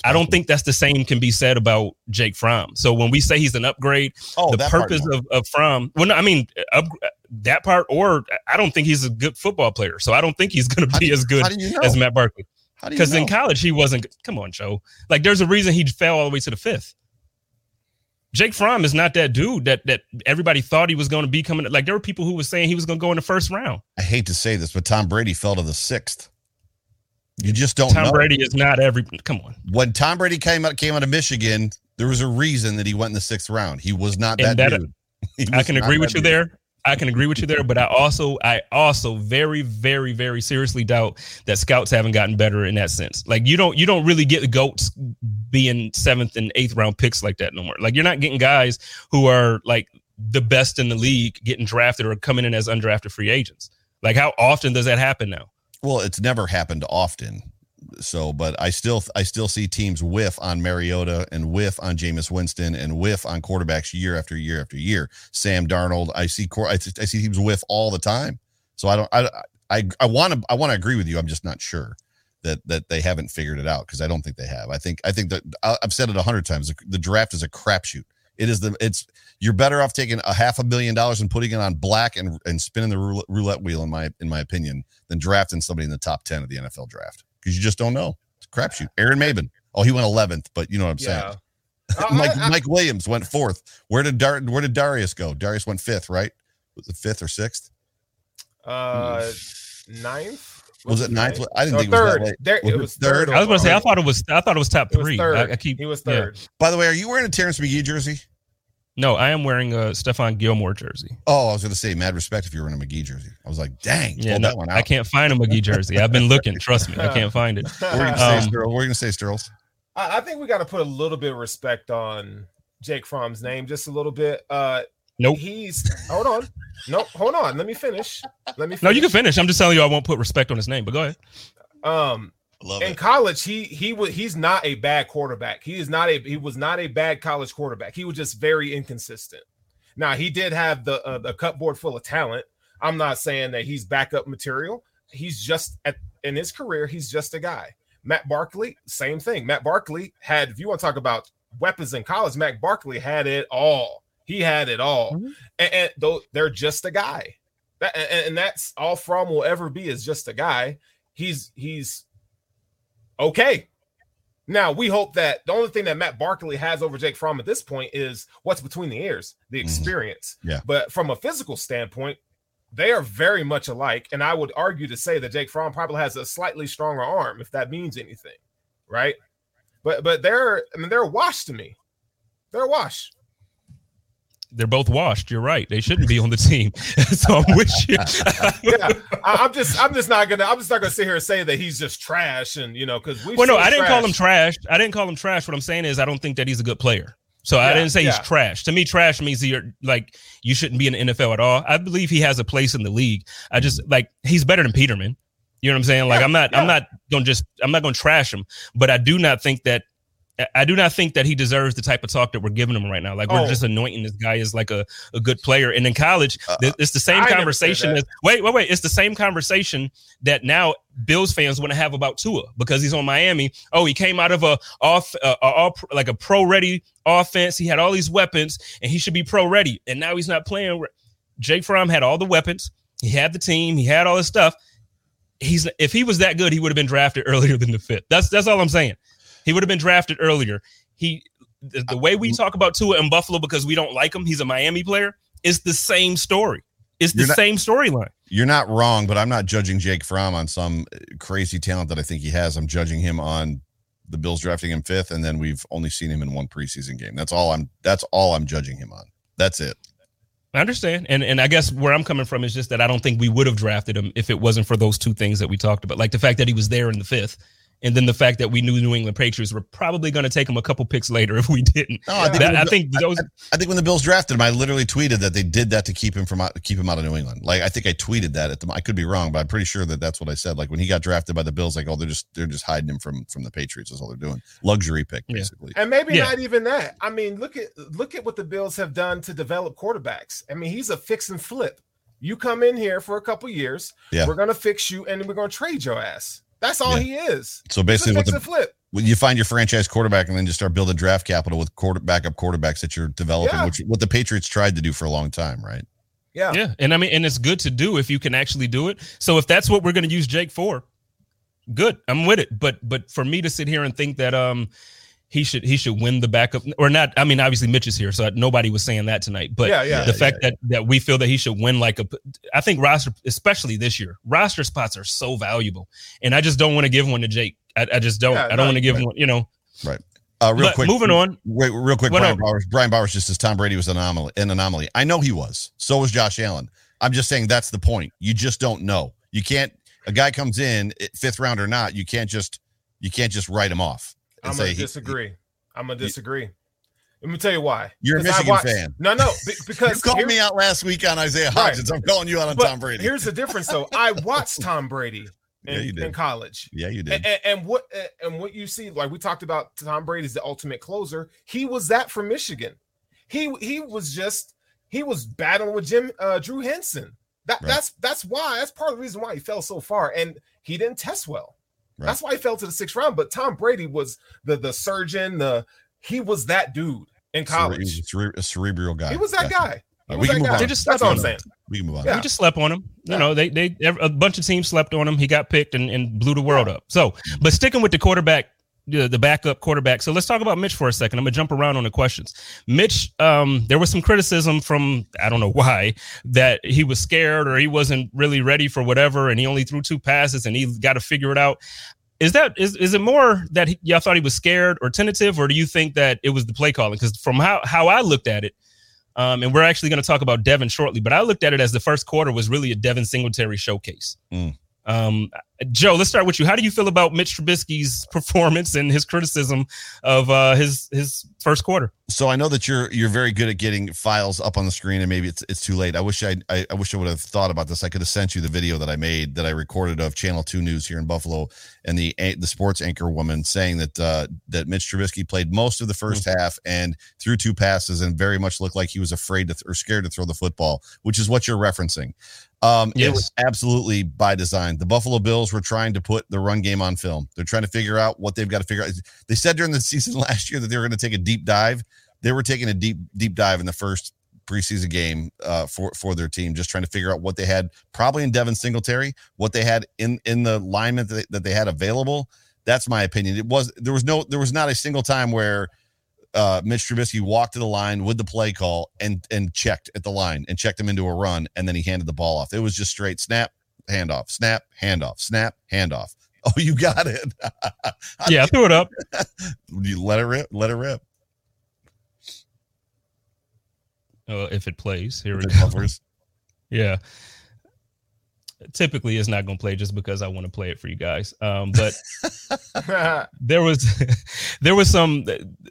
I don't think that's the same can be said about Jake Fromm. So when we say he's an upgrade, oh, the purpose of, of Fromm, well, no, I mean, up, that part, or I don't think he's a good football player. So I don't think he's going to be as good you know? as Matt Barkley. Because in college he wasn't. Come on, Joe. Like there's a reason he fell all the way to the fifth. Jake Fromm is not that dude that that everybody thought he was going to be coming. Like there were people who were saying he was going to go in the first round. I hate to say this, but Tom Brady fell to the sixth. You just don't. Tom know. Brady is not every. Come on. When Tom Brady came out came out of Michigan, there was a reason that he went in the sixth round. He was not that, that dude. *laughs* I can agree with you dude. there. I can agree with you there, but I also, I also very, very, very seriously doubt that scouts haven't gotten better in that sense. Like you don't, you don't really get the goats being seventh and eighth round picks like that no more. Like you're not getting guys who are like the best in the league getting drafted or coming in as undrafted free agents. Like how often does that happen now? Well, it's never happened often. So, but I still I still see teams whiff on Mariota and whiff on Jameis Winston and whiff on quarterbacks year after year after year. Sam Darnold, I see I, see teams whiff all the time. So I don't I I I want to I want to agree with you. I'm just not sure that that they haven't figured it out because I don't think they have. I think I think that I've said it a hundred times. The draft is a crapshoot. It is the it's you're better off taking a half a million dollars and putting it on black and and spinning the roulette wheel in my in my opinion than drafting somebody in the top ten of the NFL draft because you just don't know. It's a crapshoot. Aaron Maybin. Oh, he went eleventh, but you know what I'm saying. *laughs* Uh, Mike I, I, Mike Williams went fourth. Where did Dar- Where did Dareus go? Dareus went fifth, right? Was it fifth or sixth? Uh, ninth. Was, was it ninth? I didn't think third. it was that late. There, it was third. I was going to say I thought it was I thought it was top three. Was I, I, keep he was third. Yeah. By the way, are you wearing a Terrence McGee jersey? No, I am wearing a Stephon Gilmore jersey. Oh, I was going to say, mad respect if you're wearing a McGee jersey. I was like, dang, yeah, no, I can't find a McGee jersey. I've been looking. Trust me, I *laughs* can't find it. What are you going to um, say, Sterl? What are you going to say, Sterls? I, I think we got to put a little bit of respect on Jake Fromm's name, just a little bit. Uh, nope. He's hold on. Nope. Hold on. Let me finish. Let me. Finish. No, you can finish. I'm just telling you, I won't put respect on his name. But go ahead. Um, Love in it. college, he he was he's not a bad quarterback. He is not a he was not a bad college quarterback. He was just very inconsistent. Now he did have the uh, the cupboard full of talent. I'm not saying that he's backup material. He's just at in his career, he's just a guy. Matt Barkley, same thing. Matt Barkley had, if you want to talk about weapons in college, Matt Barkley had it all. He had it all, mm-hmm. and, and though they're just a guy. That, and, and that's all Fromm will ever be is just a guy. He's he's okay. Now we hope that the only thing that Matt Barkley has over Jake Fromm at this point is what's between the ears, the mm-hmm. experience. Mm-hmm. Yeah. But from a physical standpoint, they are very much alike. And I would argue to say that Jake Fromm probably has a slightly stronger arm, if that means anything. Right. But but they're I mean they're a wash to me. They're a wash they're both washed. You're right. They shouldn't be on the team. *laughs* so I'm with you. *laughs* yeah, I, am just, I'm just not gonna, I'm just not gonna sit here and say that he's just trash, and you know, because we. Well, no, I didn't call him trash. I didn't call him trash. What I'm saying is, I don't think that he's a good player. So yeah, I didn't say yeah. he's trash. To me, trash means you're like you shouldn't be in the NFL at all. I believe he has a place in the league. I just like he's better than Peterman. You know what I'm saying? Like yeah, I'm not, I'm not gonna just, I'm not gonna trash him, but I do not think that I do not think that he deserves the type of talk that we're giving him right now. Like we're oh. just anointing this guy as like a, a good player. And in college, uh, it's the same I conversation as wait, wait, wait. It's the same conversation that now Bills fans want to have about Tua because he's on Miami. Oh, he came out of a off uh, all like a pro ready offense. He had all these weapons and he should be pro ready. And now he's not playing. Jake Fromm had all the weapons. He had the team. He had all this stuff. He's if he was that good, he would have been drafted *laughs* earlier than the fifth. That's that's all I'm saying. He would have been drafted earlier. He the, the way we talk about Tua in Buffalo because we don't like him, he's a Miami player, is the same story. It's the not, same storyline. You're not wrong, but I'm not judging Jake Fromm on some uh, crazy talent that I think he has. I'm judging him on the Bills drafting him fifth, and then we've only seen him in one preseason game. That's all I'm that's all I'm judging him on. That's it. I understand. And and I guess where I'm coming from is just that I don't think we would have drafted him if it wasn't for those two things that we talked about. Like the fact that he was there in the fifth and then the fact that we knew New England Patriots were probably going to take him a couple picks later if we didn't. No, I think, that, I think those. I, I, think when the Bills drafted him, I literally tweeted that they did that to keep him from keep him out of New England. Like I think I tweeted that at the. I could be wrong, but I'm pretty sure that that's what I said. Like when he got drafted by the Bills, like oh they're just they're just hiding him from from the Patriots. That's all they're doing. Luxury pick basically. Yeah. And maybe yeah. not even that. I mean, look at look at what the Bills have done to develop quarterbacks. I mean, he's a fix and flip. You come in here for a couple years. Yeah. We're gonna fix you, and we're gonna trade your ass. That's all yeah. he is. So basically, with the flip, when you find your franchise quarterback and then just start building draft capital with quarter backup quarterbacks that you're developing, yeah. which what the Patriots tried to do for a long time, right? Yeah, yeah, and I mean, and it's good to do if you can actually do it. So if that's what we're going to use Jake for, good, I'm with it. But but for me to sit here and think that um he should he should win the backup or not. I mean, obviously Mitch is here, so nobody was saying that tonight. But yeah, yeah, the fact yeah, that that we feel that he should win like a, I think roster, especially this year, roster spots are so valuable, and I just don't want to give one to Jake. I, I just don't. Yeah, I don't want to give right. one. You know. Right. Uh, real but quick. Moving on. Wait, real quick. Brian Bowers. Brian Bowers just says Tom Brady was an anomaly. An anomaly. I know he was. So was Josh Allen. I'm just saying that's the point. You just don't know. You can't. A guy comes in fifth round or not. You can't just. You can't just write him off. I'm gonna disagree. He, I'm gonna disagree. Let me tell you why. You're a Michigan watched, fan. No, no, *laughs* because you called me out last week on Isaiah Hodgins. Right. I'm calling you out on but Tom Brady. Here's the difference, though. I watched *laughs* Tom Brady in, yeah, in college. Yeah, you did. And, and, and, what and what you see, like we talked about, Tom Brady's the ultimate closer. He was that for Michigan. He he was just he was battling with Jim uh, Drew Henson. That right. that's that's why that's part of the reason why he fell so far, and he didn't test well. Right. That's why he fell to the sixth round. But Tom Brady was the the surgeon. The he was that dude in college. Cere- a cerebral guy. He was that guy. Right, uh, we can move guy. on. They just That's all I'm saying. We can move on. Yeah. We just slept on him. You yeah. know, they they a bunch of teams slept on him. He got picked and, and blew the world up. So, but sticking with the quarterback the, the backup quarterback. So let's talk about Mitch for a second. I'm gonna jump around on the questions. Mitch, um, there was some criticism from I don't know why that he was scared or he wasn't really ready for whatever, and he only threw two passes and he got to figure it out. Is that is is it more that he, y'all thought he was scared or tentative, or do you think that it was the play calling? Because from how how I looked at it, um, and we're actually going to talk about Devin shortly, but I looked at it as the first quarter was really a Devin Singletary showcase. Mm. Um, Joe, let's start with you. How do you feel about Mitch Trubisky's performance and his criticism of uh, his his first quarter? So I know that you're you're very good at getting files up on the screen, and maybe it's it's too late. I wish I I, I wish I would have thought about this. I could have sent you the video that I made that I recorded of Channel Two News here in Buffalo, and the the sports anchor woman saying that uh, that Mitch Trubisky played most of the 1st mm-hmm. half and threw two passes and very much looked like he was afraid to th- or scared to throw the football, which is what you're referencing. Um, yes. It was absolutely by design. The Buffalo Bills were trying to put the run game on film. They're trying to figure out what they've got to figure out. They said during the season *laughs* last year that they were going to take a deep dive. They were taking a deep deep dive in the first preseason game uh, for for their team, just trying to figure out what they had probably in Devin Singletary, what they had in in the lineman that they, that they had available. That's my opinion. It was there was no there was not a single time where uh, Mitch Trubisky walked to the line with the play call and and checked at the line and checked him into a run, and then he handed the ball off. It was just straight snap, handoff, snap, handoff, snap, handoff. *laughs* Oh, you got it. *laughs* yeah, threw it up. *laughs* you let it rip. Let it rip. Uh, if it plays, here it goes. Yeah typically it's not going to play just because I want to play it for you guys. Um, but *laughs* there was *laughs* there was some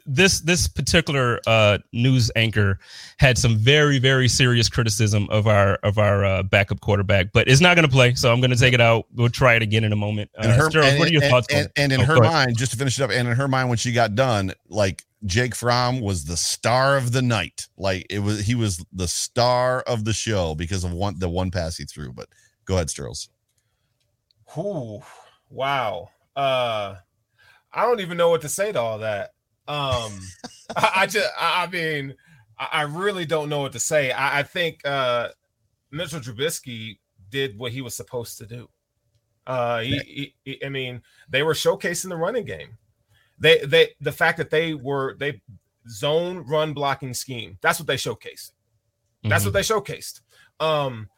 this this particular uh, news anchor had some very very serious criticism of our of our uh, backup quarterback, but it's not going to play. So I'm going to take it out. We'll try it again in a moment. Uh, her, and, what are your and, thoughts? And, and in oh, her mind, just to finish it up, and in her mind, when she got done, like Jake Fromm was the star of the night. Like it was, he was the star of the show because of one the one pass he threw. But Go ahead, Stirls. Ooh, wow. Uh, I don't even know what to say to all that. Um, *laughs* I, I, just, I, mean, I, I, really don't know what to say. I, I think uh, Mitchell Trubisky did what he was supposed to do. Uh, he, he, he, I mean, they were showcasing the running game. They, they, the fact that they were they zone run blocking scheme. That's what they showcased. That's mm-hmm. what they showcased. Um,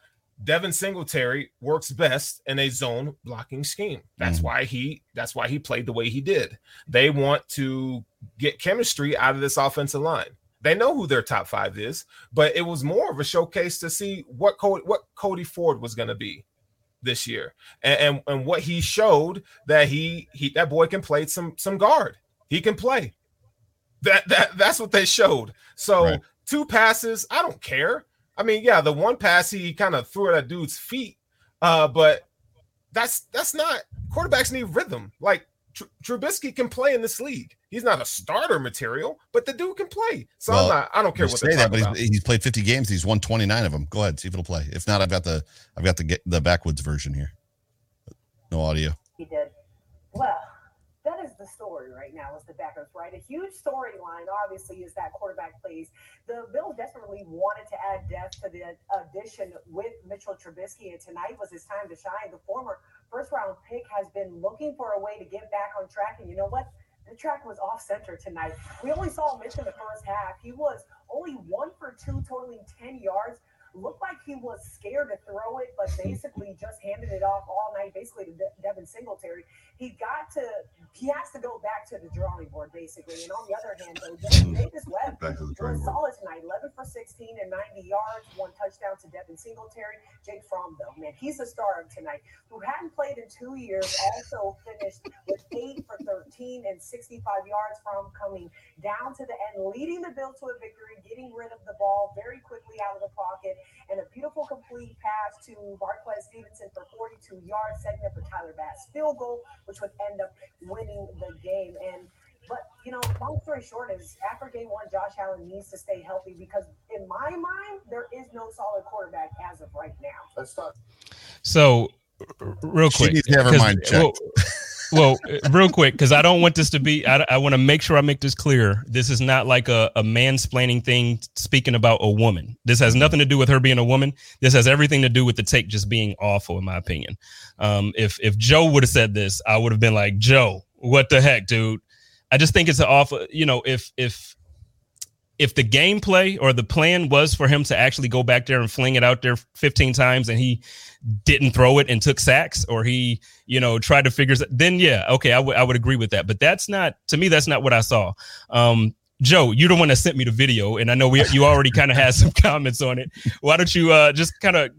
Devin Singletary works best in a zone blocking scheme. That's mm. why he that's why he played the way he did. They want to get chemistry out of this offensive line. They know who their top five is, but it was more of a showcase to see what Cody, what Cody Ford was going to be. This year, and, and and what he showed that he he that boy can play some some guard. He can play. That that that's what they showed. So right. two passes, I don't care. I mean, yeah, the one pass he kind of threw at a dude's feet, uh, but that's that's not quarterbacks need rhythm. Like Tr- Trubisky can play in this league. He's not a starter material, but the dude can play. So well, I'm not. I don't care what they say that, but he's, he's, played 50 games. He's won 29 of them. Go ahead, see if it'll play. If not, I've got the I've got the the backwoods version here. No audio. He did. Well, that is the story right now is the backups, right? A huge storyline, obviously, is that quarterback plays. The Bills desperately wanted to add depth to the addition with Mitchell Trubisky, and tonight was his time to shine. The former first round pick has been looking for a way to get back on track, and you know what? The track was off center tonight. We only saw Mitch in the first half. He was only one for two, totaling 10 yards looked like he was scared to throw it, but basically just handed it off all night, basically to De- Devin Singletary. He got to, he has to go back to the drawing board, basically. And on the other hand, though, Davis Webb was a solid tonight, 11 for 16 and 90 yards, one touchdown to Devin Singletary. Jake Fromm, though, man, he's the star of tonight, who hadn't played in two years, also finished with 8 for 13 and 65 yards from coming down to the end, leading the Bill to a victory, getting rid of the ball very quickly out of the pocket and a beautiful complete pass to Marquez Stevenson for 42 yards, setting up a Tyler Bass field goal, which would end up winning the game. And but you know, long story short is after game one, Josh Allen needs to stay healthy because in my mind, there is no solid quarterback as of right now. Let's talk. So real quick, she needs to have her mind checked. Well, well, real quick, because I don't want this to be. I, I want to make sure I make this clear. This is not like a, a mansplaining thing. Speaking about a woman, this has nothing to do with her being a woman. This has everything to do with the take just being awful, in my opinion. Um, if if Joe would have said this, I would have been like, Joe, what the heck, dude? I just think it's an awful. You know, if if if the gameplay or the plan was for him to actually go back there and fling it out there 15 times and he didn't throw it and took sacks or he, you know, tried to figure then yeah, okay, I would I would agree with that. But that's not to me, that's not what I saw. Um, Joe, you're the one that sent me the video, and I know we you already kind of had *laughs* some comments on it. Why don't you uh, just kind of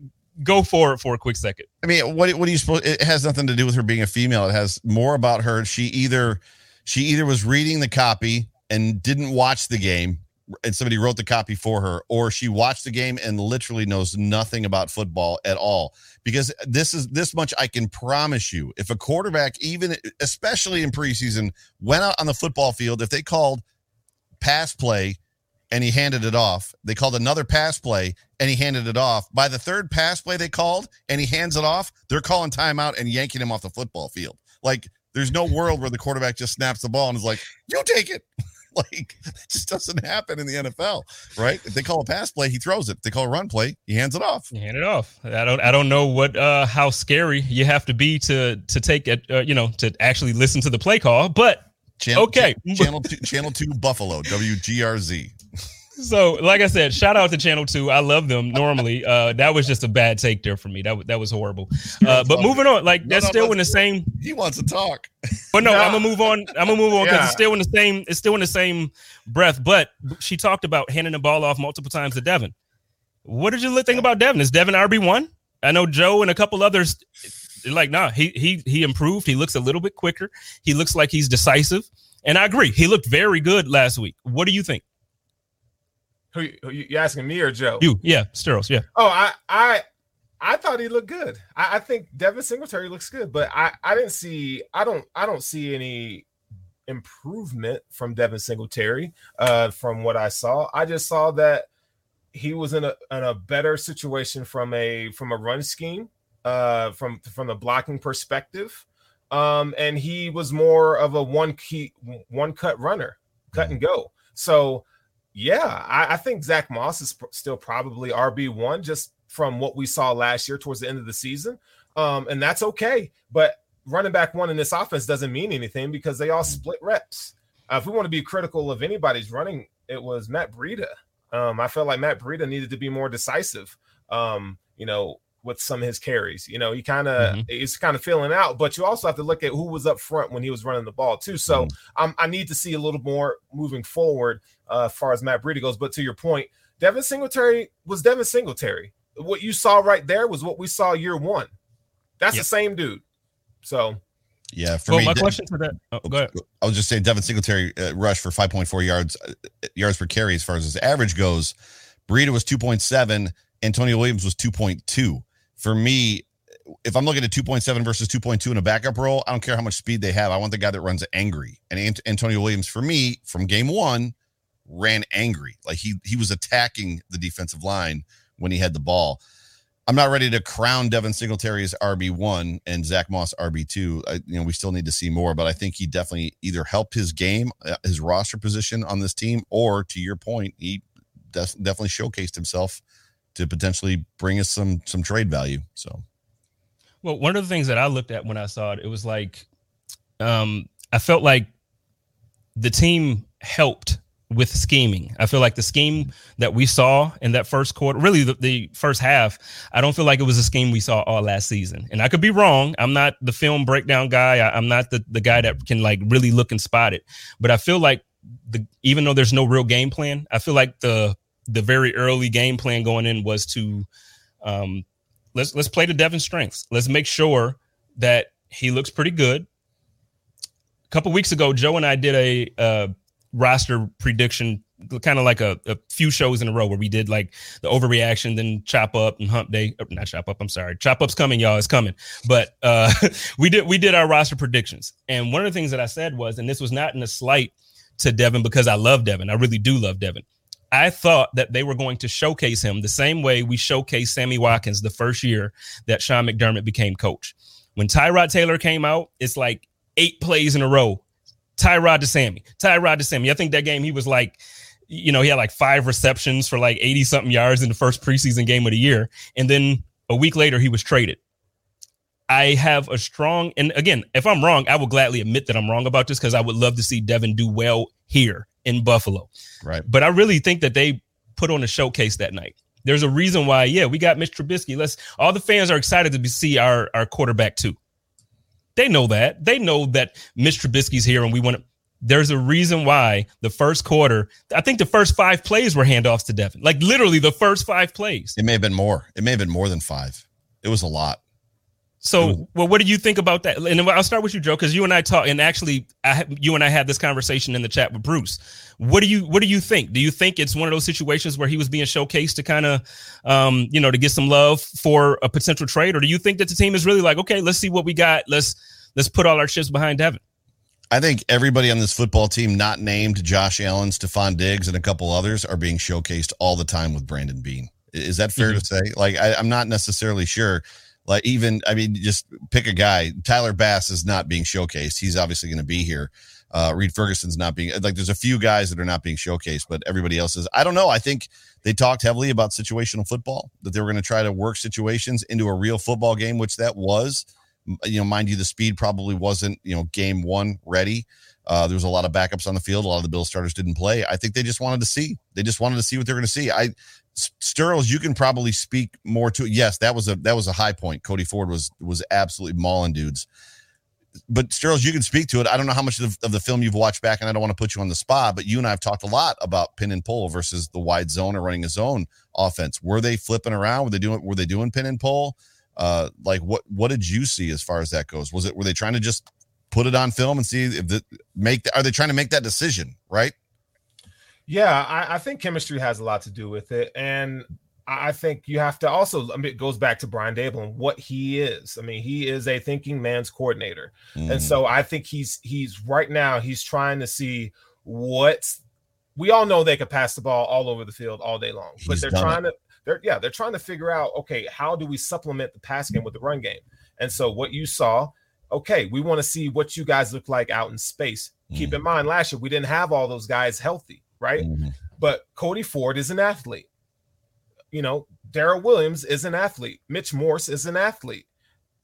go for it for a quick second? I mean, what what do you suppose? It has nothing to do with her being a female. It has more about her. She either she either was reading the copy and didn't watch the game and somebody wrote the copy for her, or she watched the game and literally knows nothing about football at all. Because this is this much I can promise you. If a quarterback, even especially in preseason, went out on the football field, if they called pass play and he handed it off, they called another pass play and he handed it off. By the third pass play they called and he hands it off, they're calling timeout and yanking him off the football field. Like there's no world where the quarterback just snaps the ball and is like, "You take it." *laughs* like it just doesn't happen in the NFL, right? If they call a pass play, he throws it. If they call a run play, he hands it off. You hand it off. I don't I don't know what uh how scary you have to be to to take it uh, you know to actually listen to the play call, but Channel, okay. channel two, channel two Buffalo WGRZ so like I said, shout out to Channel Two. I love them normally. Uh, that was just a bad take there for me. That that was horrible. Uh, but moving on, like that's no, no, still no, in the same. He wants to talk. But no, I'm gonna move on. I'm gonna move on because yeah. it's still in the same. It's still in the same breath. But she talked about handing the ball off multiple times to Devin. What did you think about Devin? Is Devin RB one? I know Joe and a couple others. Like, nah, he he he improved. He looks a little bit quicker. He looks like he's decisive. And I agree. He looked very good last week. What do you think? Who, who you asking me or Joe? You, yeah, Steros, yeah. Oh, I, I, I thought he looked good. I, I think Devin Singletary looks good, but I, I didn't see. I don't, I don't see any improvement from Devin Singletary. Uh, from what I saw, I just saw that he was in a in a better situation from a from a run scheme, uh, from from the blocking perspective. Um, and he was more of a one key one cut runner, cut and go. So yeah, I, I think Zach Moss is pr- still probably RB one just from what we saw last year towards the end of the season, um, and that's okay. But running back one in this offense doesn't mean anything because they all split reps. Uh, if we want to be critical of anybody's running, it was Matt Breida. Um, I felt like Matt Breida needed to be more decisive. Um, you know, with some of his carries. You know, he kind of mm-hmm. he's kind of feeling out, but you also have to look at who was up front when he was running the ball too. So mm-hmm. I need to see a little more moving forward uh, as far as Matt Breida goes. But to your point, Devin Singletary was Devin Singletary. What you saw right there was what we saw year one. That's yep. the same dude. So yeah, for well, me, my De- question for that. Oh, go ahead. I was just saying, Devin Singletary uh, rushed for 5.4 yards uh, yards per carry as far as his average goes. Breida was 2.7. Antonio Williams was 2.2. For me, if I'm looking at 2.7 versus 2.2 in a backup role, I don't care how much speed they have. I want the guy that runs angry. And Ant- Antonio Williams, for me, from game one, ran angry. Like he he was attacking the defensive line when he had the ball. I'm not ready to crown Devin Singletary as RB one and Zach Moss RB two. You know, we still need to see more, but I think he definitely either helped his game, uh, his roster position on this team, or to your point, he definitely showcased himself to potentially bring us some some trade value. So, well, one of the things that I looked at when I saw it, it was like, um, I felt like the team helped with scheming. I feel like the scheme that we saw in that first quarter, really the, the, first half, I don't feel like it was a scheme we saw all last season. And I could be wrong. I'm not the film breakdown guy. I, am not the, the guy that can like really look and spot it. But I feel like the even though there's no real game plan, I feel like the the very early game plan going in was to um let's let's play to Devin's strengths. Let's make sure that he looks pretty good. A couple weeks ago, Joe and I did a uh roster prediction kind of like a, a, few shows in a row where we did like the overreaction, then chop up and hump day. Uh, not chop up. I'm sorry. Chop up's coming, y'all. It's coming. But uh, *laughs* we did we did our roster predictions, and one of the things that I said was, and this was not in a slight to Devin because I love Devin. I really do love Devin. I thought that they were going to showcase him the same way we showcased Sammy Watkins the first year that Sean McDermott became coach. When Tyrod Taylor came out, it's like eight plays in a row Tyrod to Sammy. Tyrod to Sammy. I think that game he was like, you know, he had like five receptions for like 80 something yards in the first preseason game of the year. And then a week later, he was traded. I have a strong, and again, if I'm wrong, I will gladly admit that I'm wrong about this because I would love to see Devin do well here in Buffalo. Right. But I really think that they put on a showcase that night. There's a reason why, yeah, we got Mitch Trubisky. Let's all the fans are excited to be, see our, our quarterback too. They know that. They know that Mitch Trubisky's here and we want to. There's a reason why the first quarter, I think the first five plays were handoffs to Devin. Like literally the first five plays. It may have been more. It may have been more than five. It was a lot. So, well, what do you think about that? And I'll start with you, Joe, because you and I talk, and actually, I, you and I had this conversation in the chat with Bruce. What do you What do you think? Do you think it's one of those situations where he was being showcased to kind of, um, you know, to get some love for a potential trade, or do you think that the team is really like, okay, let's see what we got, let's let's put all our chips behind Devin? I think everybody on this football team, not named Josh Allen, Stefon Diggs, and a couple others, are being showcased all the time with Brandon Beane. Is that fair mm-hmm. to say? Like, I, I'm not necessarily sure like even, I mean, just pick a guy. Tyler Bass is not being showcased. He's obviously going to be here. Uh, Reid Ferguson's not being like. There's a few guys that are not being showcased, but everybody else is. I don't know. I think they talked heavily about situational football that they were going to try to work situations into a real football game, which that was. You know, mind you, the speed probably wasn't you know game one ready. Uh, there was a lot of backups on the field. A lot of the Bill starters didn't play. I think they just wanted to see. They just wanted to see what they're going to see. I Sterles, you can probably speak more to it. Yes, that was a that was a high point. Cody Ford was was absolutely mauling dudes. But Sterles, you can speak to it. I don't know how much of, of, the film you've watched back, and I don't want to put you on the spot, but you and I have talked a lot about pin and pull versus the wide zone or running a zone offense. Were they flipping around? Were they doing were they doing pin and pull? Uh, like what what did you see as far as that goes? Was it were they trying to just put it on film and see if the make the, are they trying to make that decision right? Yeah, I, I, think chemistry has a lot to do with it, and I think you have to also. I mean, it goes back to Brian Daboll and what he is. I mean, he is a thinking man's coordinator, mm. and so I think he's he's right now he's trying to see what's. We all know they could pass the ball all over the field all day long, but they're trying it. to. They're yeah, they're trying to figure out okay, how do we supplement the pass game with the run game? And so what you saw, okay, we want to see what you guys look like out in space. Mm. Keep in mind, last year we didn't have all those guys healthy right? Mm-hmm. But Cody Ford is an athlete. You know, Daryl Williams is an athlete. Mitch Morse is an athlete.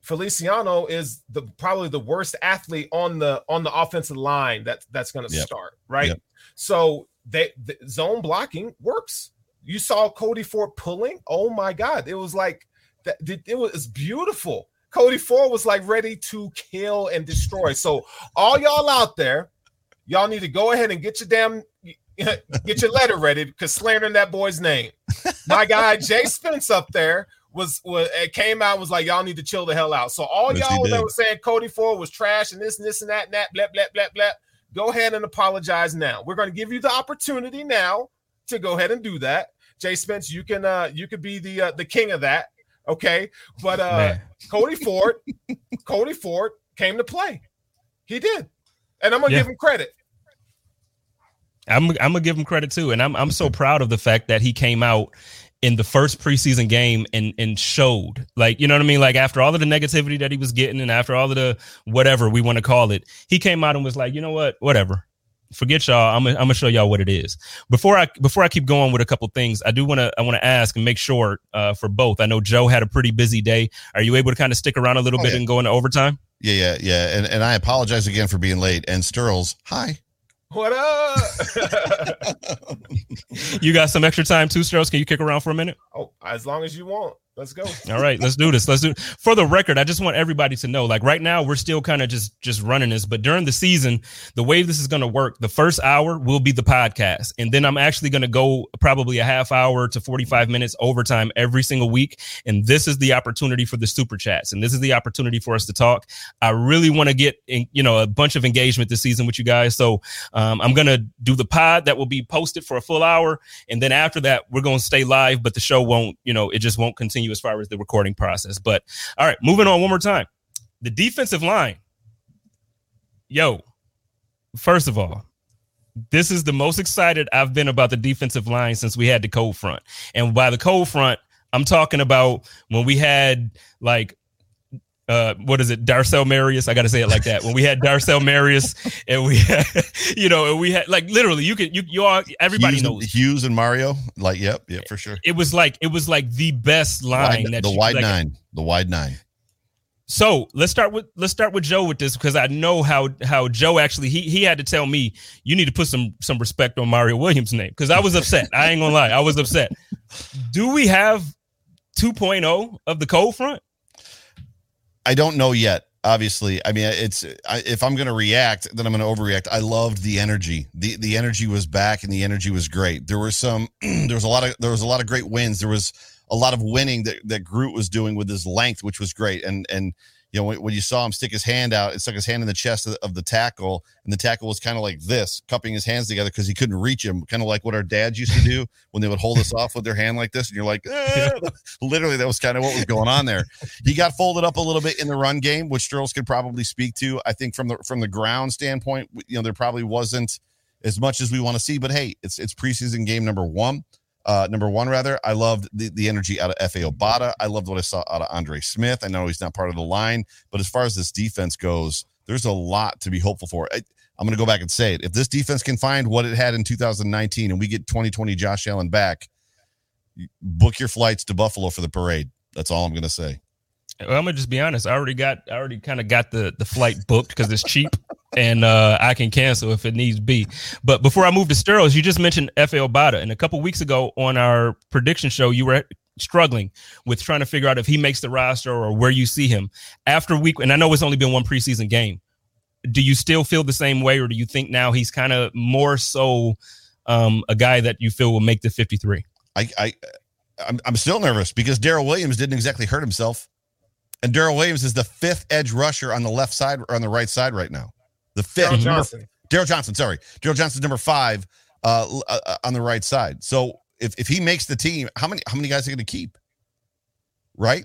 Feliciano is the probably the worst athlete on the on the offensive line that that's going to yep. start, right? Yep. So they the zone blocking works. You saw Cody Ford pulling. Oh my God, it was like that. It was beautiful. Cody Ford was like ready to kill and destroy. So all y'all out there, y'all need to go ahead and get your damn *laughs* get your letter ready because slandering that boy's name. My guy Jay Spence up there was was it came out was like y'all need to chill the hell out. So all Yes, y'all that was saying Cody Ford was trash and this and this and that and that blah blah blah blah. Go ahead and apologize now. We're going to give you the opportunity now to go ahead and do that. Jay Spence, you can uh you could be the uh, the king of that. Okay, but uh. Cody Ford, Cody Ford came to play. He did, and I'm gonna Yeah. give him credit. I'm I'm gonna give him credit too, and I'm I'm so proud of the fact that he came out in the first preseason game and and showed like you know what I mean like after all of the negativity that he was getting and after all of the whatever we want to call it he came out and was like you know what whatever forget y'all I'm gonna, I'm gonna show y'all what it is before I before I keep going with a couple things I do want to I want to ask and make sure uh, for both I know Joe had a pretty busy day are you able to kind of stick around a little Oh, bit yeah. and go into overtime Yeah, yeah, yeah. And and I apologize again for being late. And Sturls, hi. What up? *laughs* you got some extra time too Strauss can you kick around for a minute oh, as long as you want. Let's go. All right, let's do this. Let's do. it. For the record, I just want everybody to know, like right now, we're still kind of just just running this, but during the season, the way this is going to work, the first hour will be the podcast, and then I'm actually going to go probably a half hour to 45 minutes overtime every single week, and this is the opportunity for the super chats, and this is the opportunity for us to talk. I really want to get in, you know a bunch of engagement this season with you guys, so um, I'm gonna do the pod that will be posted for a full hour, and then after that, we're gonna stay live, but the show won't, you know, it just won't continue as far as the recording process. But all right, moving on one more time. The defensive line. Yo, first of all, this is the most excited I've been about the defensive line since we had the cold front. And by the cold front, I'm talking about when we had like uh, what is it, Darcel Marius? I got to say it like that. When we had Darcel Marius, and we, had, *laughs* you know, and we had like literally, you could, you, you all, everybody Hughes, knows Hughes and Mario. Like, yep, yep, for sure. it was like it was like the best line Wide- that the you- wide like, nine. The wide nine. So let's start with let's start with Joe with this because I know how how Joe actually he he had to tell me you need to put some some respect on Mario Williams' name because I was upset. I ain't gonna lie, I was upset. Do we have 2.0 of the cold front? I don't know yet. Obviously, I mean, it's I, if I'm going to react, then I'm going to overreact. I loved the energy. the The energy was back, and the energy was great. There were some, *clears throat* there was a lot of, there was a lot of great wins. There was a lot of winning that that Groot was doing with his length, which was great. And and you know when, when you saw him stick his hand out, it stuck his hand in the chest of the, of the tackle, and the tackle was kind of like this, cupping his hands together because he couldn't reach him, kind of like what our dads used to do *laughs* when they would hold us off with their hand like this, and you're like, "Eh." *laughs* literally, that was kind of what was going on there. He got folded up a little bit in the run game, which Sturls could probably speak to. I think from the from the ground standpoint, you know, there probably wasn't as much as we want to see. But hey, it's it's preseason game number one. Uh, number one, rather. I loved the, the energy out of Efe Obada. I loved what I saw out of Andre Smith. I know he's not part of the line, but as far as this defense goes, there's a lot to be hopeful for. I, I'm going to go back and say it. If this defense can find what it had in 2019 and we get 2020 Josh Allen back, book your flights to Buffalo for the parade. That's all I'm going to say. I'm gonna just be honest. I already got, I already kind of got the the flight booked because it's cheap, and uh, I can cancel if it needs be. But before I move to Sterls, you just mentioned Efe Obada, and a couple weeks ago on our prediction show, you were struggling with trying to figure out if he makes the roster or where you see him after week. And I know it's only been one preseason game. Do you still feel the same way, or do you think now he's kind of more so um, a guy that you feel will make the 53? I, I I'm, I'm still nervous because Daryl Williams didn't exactly hurt himself. And Daryl Williams is the fifth edge rusher on the left side or on the right side right now. The fifth. Daryl Johnson. Daryl Johnson, sorry. Daryl Johnson's number five uh, uh, on the right side. So if, if he makes the team, how many how many guys are going to keep? Right?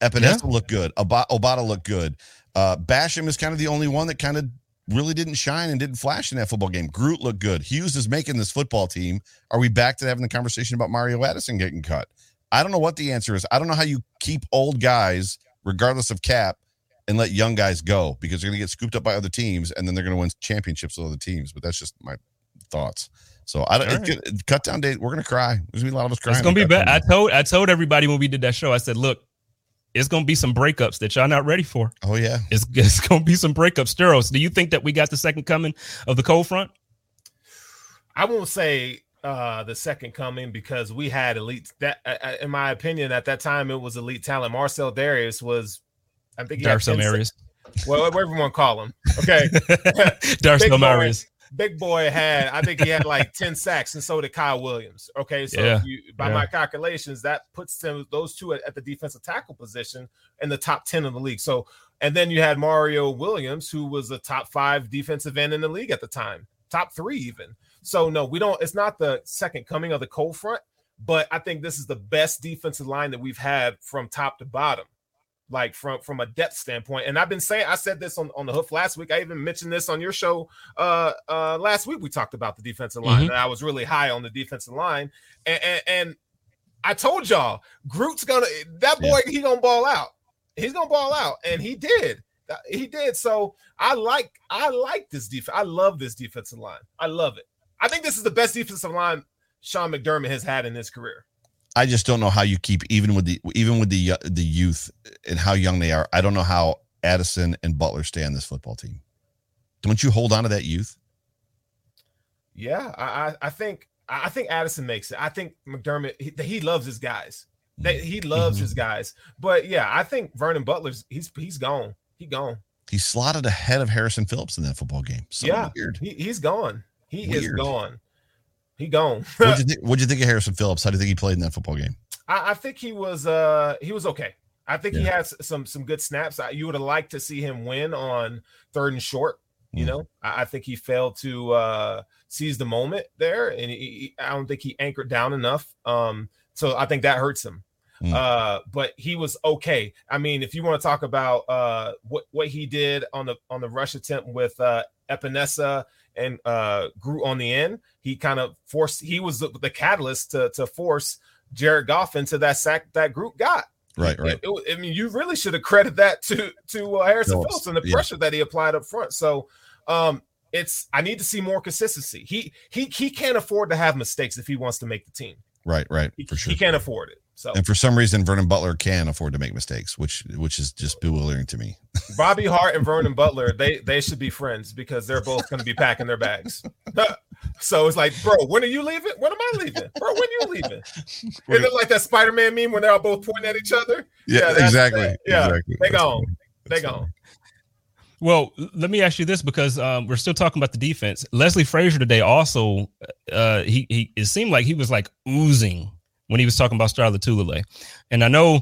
Epenesa looked good. Ob- Obada looked good. Uh, Basham is kind of the only one that kind of really didn't shine and didn't flash in that football game. Groot looked good. Hughes is making this football team. Are we back to having the conversation about Mario Addison getting cut? I don't know what the answer is. I don't know how you keep old guys, regardless of cap, and let young guys go because they're going to get scooped up by other teams and then they're going to win championships with other teams. But that's just my thoughts. So I don't All it's good. cut down date. We're going to cry. There's going to be a lot of us crying. It's gonna be bad. I told I told everybody when we did that show. I said, look, it's gonna be some breakups that y'all not ready for. oh yeah. It's, it's gonna be some breakups. Steros, do you think that we got the second coming of the cold front? I won't say uh the second coming because we had elite that uh, uh, in my opinion at that time it was elite talent. Marcell Dareus was I think he Darcel 10 Marius. Well, whatever you want to call him. Okay. *laughs* Darcel Big Marius. Big Boy had, I think he had like 10 sacks, and so did Kyle Williams. Okay. So Yeah. you, by Yeah. my calculations, that puts them those two at, at the defensive tackle position in the top 10 of the league. So, and then you had Mario Williams, who was a top five defensive end in the league at the time, top three even. So, no, we don't, it's not the second coming of the cold front, but I think this is the best defensive line that we've had from top to bottom like from from a depth standpoint. And I've been saying I said this on, on the hoof last week. I even mentioned this on your show uh uh last week. We talked about the defensive line, Mhm. and I was really high on the defensive line. And and, and I told y'all Groot's gonna that boy he gonna ball out. He's gonna ball out, and he did. He did. So I like I like this defense. I love this defensive line. I love it. I think this is the best defensive line Sean McDermott has had in his career. I just don't know how you keep even with the even with the uh, the youth and how young they are. I don't know how Addison and Butler stay on this football team. Don't you hold on to that youth? Yeah, I I, I think I think Addison makes it. I think McDermott he, he loves his guys. They, he loves his guys. But yeah, I think Vernon Butler's he's he's gone. He gone. He slotted ahead of Harrison Phillips in that football game. So Yeah. weird. He, he's gone. He is gone. He gone. *laughs* What'd you think? What'd you think of Harrison Phillips? How do you think he played in that football game? I, I think he was uh he was okay. I think he Yeah. had s- some some good snaps. I, you would have liked to see him win on third and short. You Mm. know, I, I think he failed to uh seize the moment there, and he, he- I don't think he anchored down enough. Um, so I think that hurts him. Mm. Uh, but he was okay. I mean, if you want to talk about uh what what he did on the on the rush attempt with uh Epenesa and uh Groot on the end, he kind of forced. He was the, the catalyst to to force Jared Goff into that sack that Groot got. Right, right. It- it- I mean, you really should have credited that to to uh, Harrison Phillips, Phillips and the yeah. pressure that he applied up front. So, um, it's I need to see more consistency. He he he can't afford to have mistakes if he wants to make the team. Right, right, for sure. he can't afford it. So And for some reason, Vernon Butler can afford to make mistakes, which which is just bewildering to me. *laughs* Bobby Hart and Vernon Butler, they they should be friends because they're both going to be packing their bags. *laughs* so it's like, bro, when are you leaving? When am I leaving, bro? When are you leaving? Isn't it like that Spider Man meme when they're all both pointing at each other? Yeah, that's- exactly. yeah, exactly. they That's gone. funny. They That's gone. funny. Well, let me ask you this because um, we're still talking about the defense. Leslie Frazier today also, uh, he he it seemed like he was like oozing when he was talking about Star Lotulelei, and I know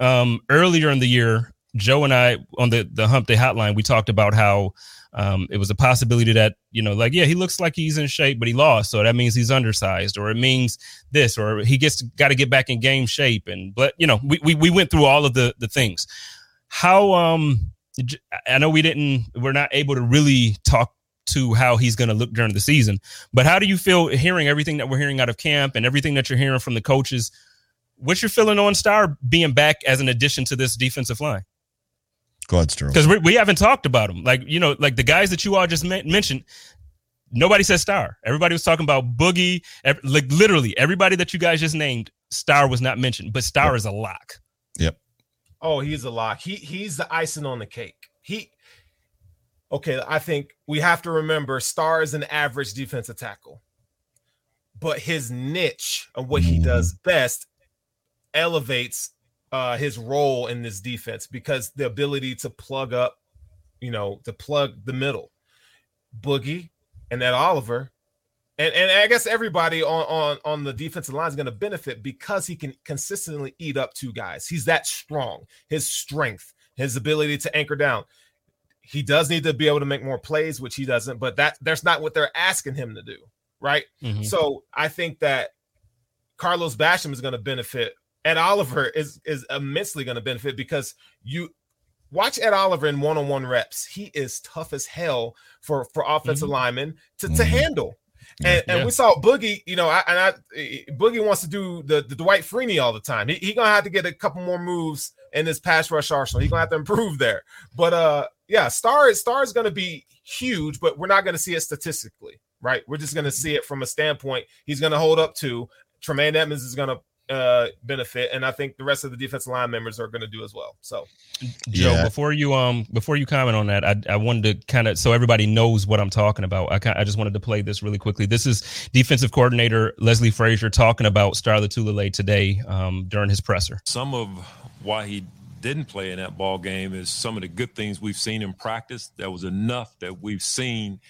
um, earlier in the year, Joe and I on the the Hump Day Hotline we talked about how um, it was a possibility that you know like yeah he looks like he's in shape but he lost so that means he's undersized or it means this or he gets got to get back in game shape and but you know we, we we went through all of the the things. How um I know we didn't, we're not able to really talk to how he's going to look during the season, but how do you feel hearing everything that we're hearing out of camp and everything that you're hearing from the coaches? What's your feeling on Star being back as an addition to this defensive line? Go ahead, Sterling. Because we, we haven't talked about him. Like, you know, like the guys that you all just men- mentioned, nobody said Star. Everybody was talking about Boogie. Ev- like, literally, everybody that you guys just named, Star was not mentioned, but Star is a lock. Yep. Oh, he's a lock. He he's the icing on the cake. He okay. I think we have to remember Star is an average defensive tackle, but his niche and what he does best elevates uh, his role in this defense because the ability to plug up, you know, to plug the middle. Boogie and that Oliver and and I guess everybody on on on the defensive line is going to benefit because he can consistently eat up two guys. He's that strong. His strength, his ability to anchor down. He does need to be able to make more plays, which he doesn't. But that that's not what they're asking him to do, right? Mhm. So I think that Carlos Basham is going to benefit. Ed Oliver is is immensely going to benefit because you watch Ed Oliver in one-on-one reps. He is tough as hell for for offensive linemen to, to Mhm. handle. And, and we saw Boogie, you know, I, and I Boogie wants to do the, the Dwight Freeney all the time. He, he gonna have to get a couple more moves in this pass rush arsenal. He's gonna have to improve there. But uh, yeah, Star is Star is gonna be huge, but we're not gonna see it statistically, right? We're just gonna see it from a standpoint. He's gonna hold up to Tremaine Edmunds is gonna uh benefit, and I think the rest of the defensive line members are gonna do as well. So Joe, Yeah. before you um before you comment on that, I, I wanted to kind of so everybody knows what I'm talking about. I I just wanted to play this really quickly. This is defensive coordinator Leslie Frazier talking about Star Lotulelei today um, during his presser. Some of why he didn't play in that ball game is some of the good things we've seen in practice. That was enough that we've seen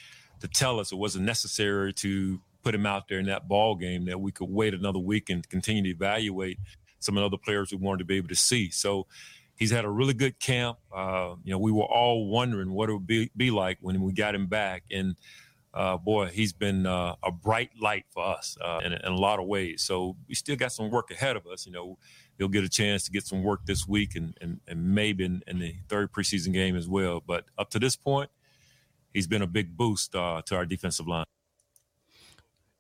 to tell us it wasn't necessary to put him out there in that ball game. That we could wait another week and continue to evaluate some of the other players we wanted to be able to see. So he's had a really good camp. Uh, you know, we were all wondering what it would be, be like when we got him back. And uh, boy, he's been uh, a bright light for us uh, in, in, a lot of ways. So we still got some work ahead of us. You know, he'll get a chance to get some work this week and, and, and maybe in, in the third preseason game as well. But up to this point, he's been a big boost uh, to our defensive line.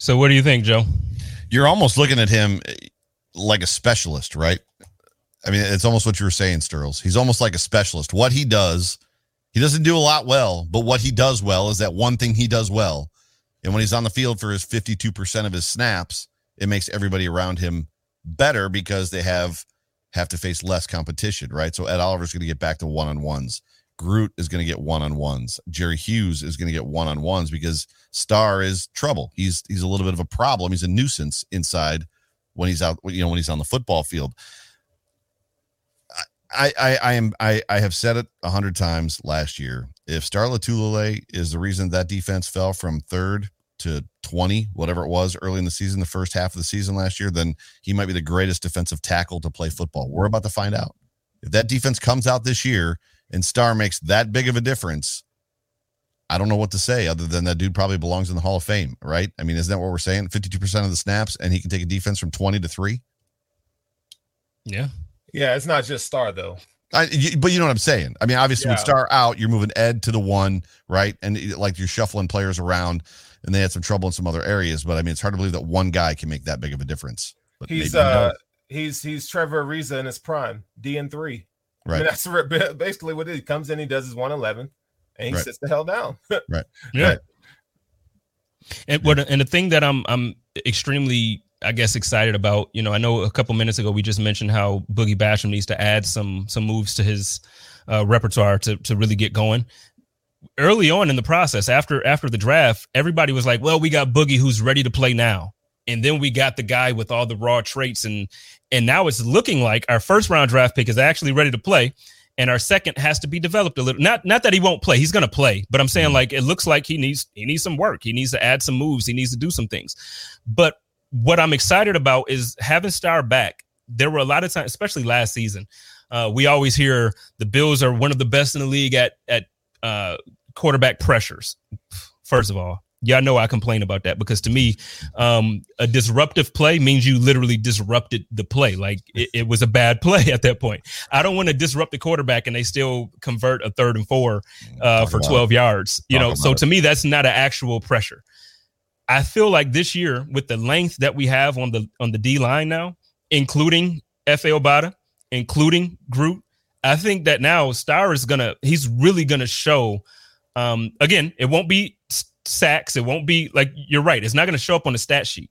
So, what do you think, Joe? You're almost looking at him eh, like a specialist, right? I mean, it's almost what you were saying, Sterls. He's almost like a specialist. What he does, he doesn't do a lot well, but what he does well is that one thing he does well. And when he's on the field for his 52% of his snaps, it makes everybody around him better because they have have to face less competition, right? So Ed Oliver's going to get back to one on ones. Groot is going to get one on ones. Jerry Hughes is going to get one on ones because Star is trouble. He's he's a little bit of a problem. He's a nuisance inside when he's out. You know when he's on the football field. I, I, I am I, I have said it a hundred times last year. If Star Lotulelei is the reason that defense fell from third to 20, whatever it was early in the season, the first half of the season last year, then he might be the greatest defensive tackle to play football. We're about to find out. If that defense comes out this year and Star makes that big of a difference, I don't know what to say other than that dude probably belongs in the Hall of Fame, right? I mean, isn't that what we're saying? 52% of the snaps and he can take a defense from 20 to 3? Yeah. Yeah, it's not just Star though. I, you, but you know what I'm saying. I mean, obviously, Yeah. with Star out, you're moving Ed to the one, right? And it- like you're shuffling players around, and they had some trouble in some other areas. But I mean, it's hard to believe that one guy can make that big of a difference. But He's maybe he uh does. he's he's Trevor Ariza in his prime, D and three. I mean, right. that's *laughs* basically what it is. He comes in, he does his one eleven, and he Right. sits the hell down. *laughs* right. Yeah. Right. And what and the thing that I'm I'm extremely I guess excited about, you know, I know a couple minutes ago we just mentioned how Boogie Basham needs to add some some moves to his uh, repertoire to to really get going. Early on in the process, after after the draft, everybody was like, "Well, we got Boogie who's ready to play now," and then we got the guy with all the raw traits, and and now it's looking like our first round draft pick is actually ready to play, and our second has to be developed a little. Not not that he won't play, he's going to play, but I'm saying like it looks like he needs he needs some work, he needs to add some moves, he needs to do some things. But what I'm excited about is having Star back. There were a lot of times, especially last season, uh, we always hear the Bills are one of the best in the league at at uh, quarterback pressures. First of all, yeah, I know I complain about that because to me, um, a disruptive play means you literally disrupted the play. Like it, it was a bad *laughs* play at that point. I don't want to disrupt the quarterback and they still convert a third and four uh, for about 12 yards. You Talk know, so it. to me, that's not an actual pressure. I feel like this year, with the length that we have on the on the D line now, including Efe Obada, including Groot, I think that now Star is gonna he's really gonna show. Um, again, it won't be sacks. It won't be like you're right. It's not gonna show up on the stat sheet.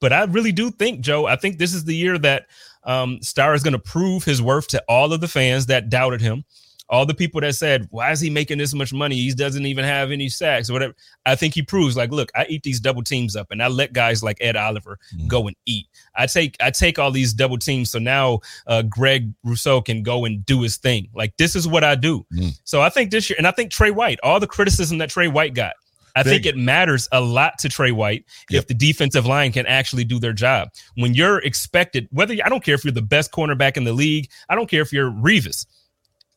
But I really do think, Joe, I think this is the year that um, Star is going to prove his worth to all of the fans that doubted him, all the people that said, "Why is he making this much money? He doesn't even have any sacks or whatever." I think he proves, like, look, I eat these double teams up, and I let guys like Ed Oliver Mhm. go and eat. I take I take all these double teams, so now uh, Greg Rousseau can go and do his thing. Like this is what I do. Mm. So I think this year, and I think Tre White, all the criticism that Tre White got. I think it matters a lot to Tre White Yep. if the defensive line can actually do their job. When you're expected, whether I don't care if you're the best cornerback in the league, I don't care if you're Revis.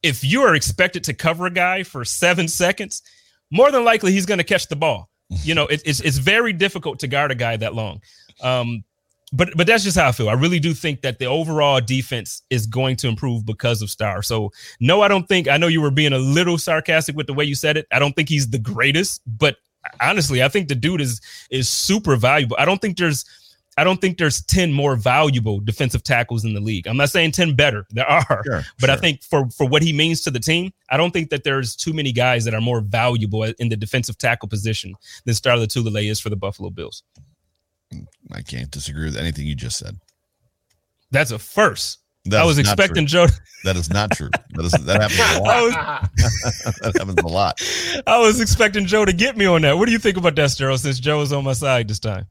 If you are expected to cover a guy for seven seconds, more than likely he's going to catch the ball. You know, it, it's it's very difficult to guard a guy that long. Um, but but that's just how I feel. I really do think that the overall defense is going to improve because of Star. So no, I don't think. I know you were being a little sarcastic with the way you said it. I don't think he's the greatest, but honestly, I think the dude is is super valuable. I don't think there's I don't think there's 10 more valuable defensive tackles in the league. I'm not saying 10 better. *laughs* There are. Sure, But I think for for what he means to the team, I don't think that there's too many guys that are more valuable in the defensive tackle position than Star Lotulelei is for the Buffalo Bills. I can't disagree with anything you just said. That's a first. That I was expecting. Joe. *laughs* that is not true. That is that happens a *laughs* I lot. was, *laughs* that happens a lot. I was expecting Joe to get me on that. What do you think about that, Sterling, since Joe is on my side this time?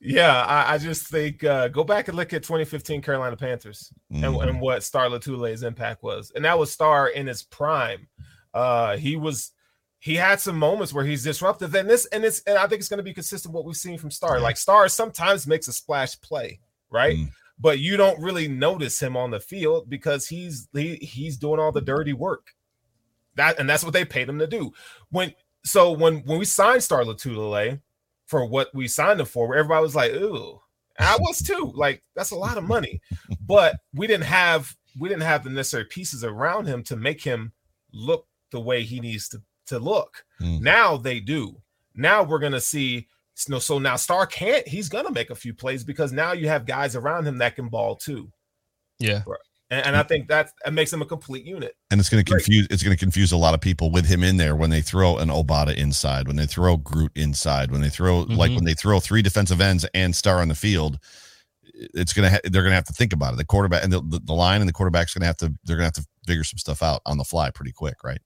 yeah, I, I just think uh, go back and look at 2015 Carolina Panthers and, Mhm. and what Star Lotulelei's impact was, and that was Star in his prime. Uh, he was he had some moments where he's disruptive, and this and it's and I think it's going to be consistent what we've seen from Star. Like Star sometimes makes a splash play, right? Mm. But you don't really notice him on the field because he's he, he's doing all the dirty work. That and that's what they paid him to do. When so when when we signed Star Lotulelei for what we signed him for, everybody was like, "Ooh," I was too. Like that's a lot of money, but we didn't have we didn't have the necessary pieces around him to make him look the way he needs to to look. Mm. Now they do. Now we're gonna see. So, so now Star can't. He's gonna make a few plays because now you have guys around him that can ball too. Yeah. And, and I think that, that makes him a complete unit. And it's going to confuse. It's going to confuse a lot of people with him in there when they throw an Obada inside, when they throw Groot inside, when they throw mm-hmm. like when they throw three defensive ends and Star on the field. It's gonna. Ha- they're gonna have to think about it. The quarterback and the, the, the line and the quarterback's gonna have to. They're gonna have to figure some stuff out on the fly pretty quick, right?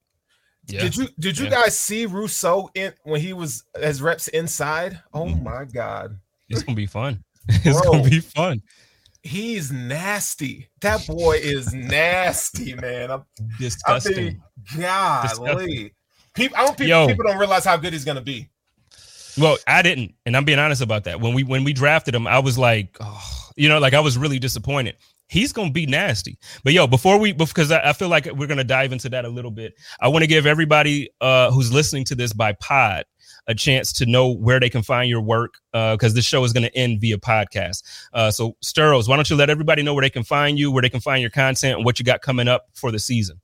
Yeah. Did you did you yeah. guys see Rousseau in when he was as reps inside? Oh mm-hmm. my god. It's gonna be fun. *laughs* It's Bro, gonna be fun. He's nasty. That boy is nasty, man. I'm disgusting. I golly. People, I don't people, Yo. people don't realize how good he's gonna be. Well, I didn't, and I'm being honest about that. When we when we drafted him, I was like, oh, you know, like I was really disappointed he's gonna be nasty. But yo, before we because I, I, feel like we're gonna dive into that a little bit. I want to give everybody uh, who's listening to this by pod a chance to know where they can find your work because uh, this show is going to end via podcast. Uh, so Sturls, why don't you let everybody know where they can find you, where they can find your content, and what you got coming up for the season?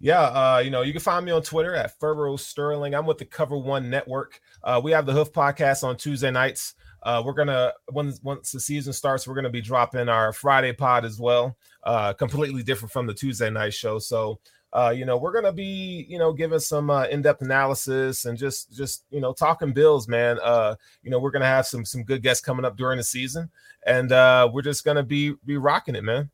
Yeah, uh, you know, you can find me on Twitter at Furrow Sterling. I'm with the Cover One Network. Uh, we have the Hoof Podcast on Tuesday nights. Uh, we're gonna once once the season starts, we're gonna be dropping our Friday pod as well, uh, completely different from the Tuesday night show. So, uh, you know, we're gonna be you know giving some uh, in-depth analysis and just just you know talking Bills, man. Uh, you know, we're gonna have some some good guests coming up during the season, and uh, we're just gonna be be rocking it, man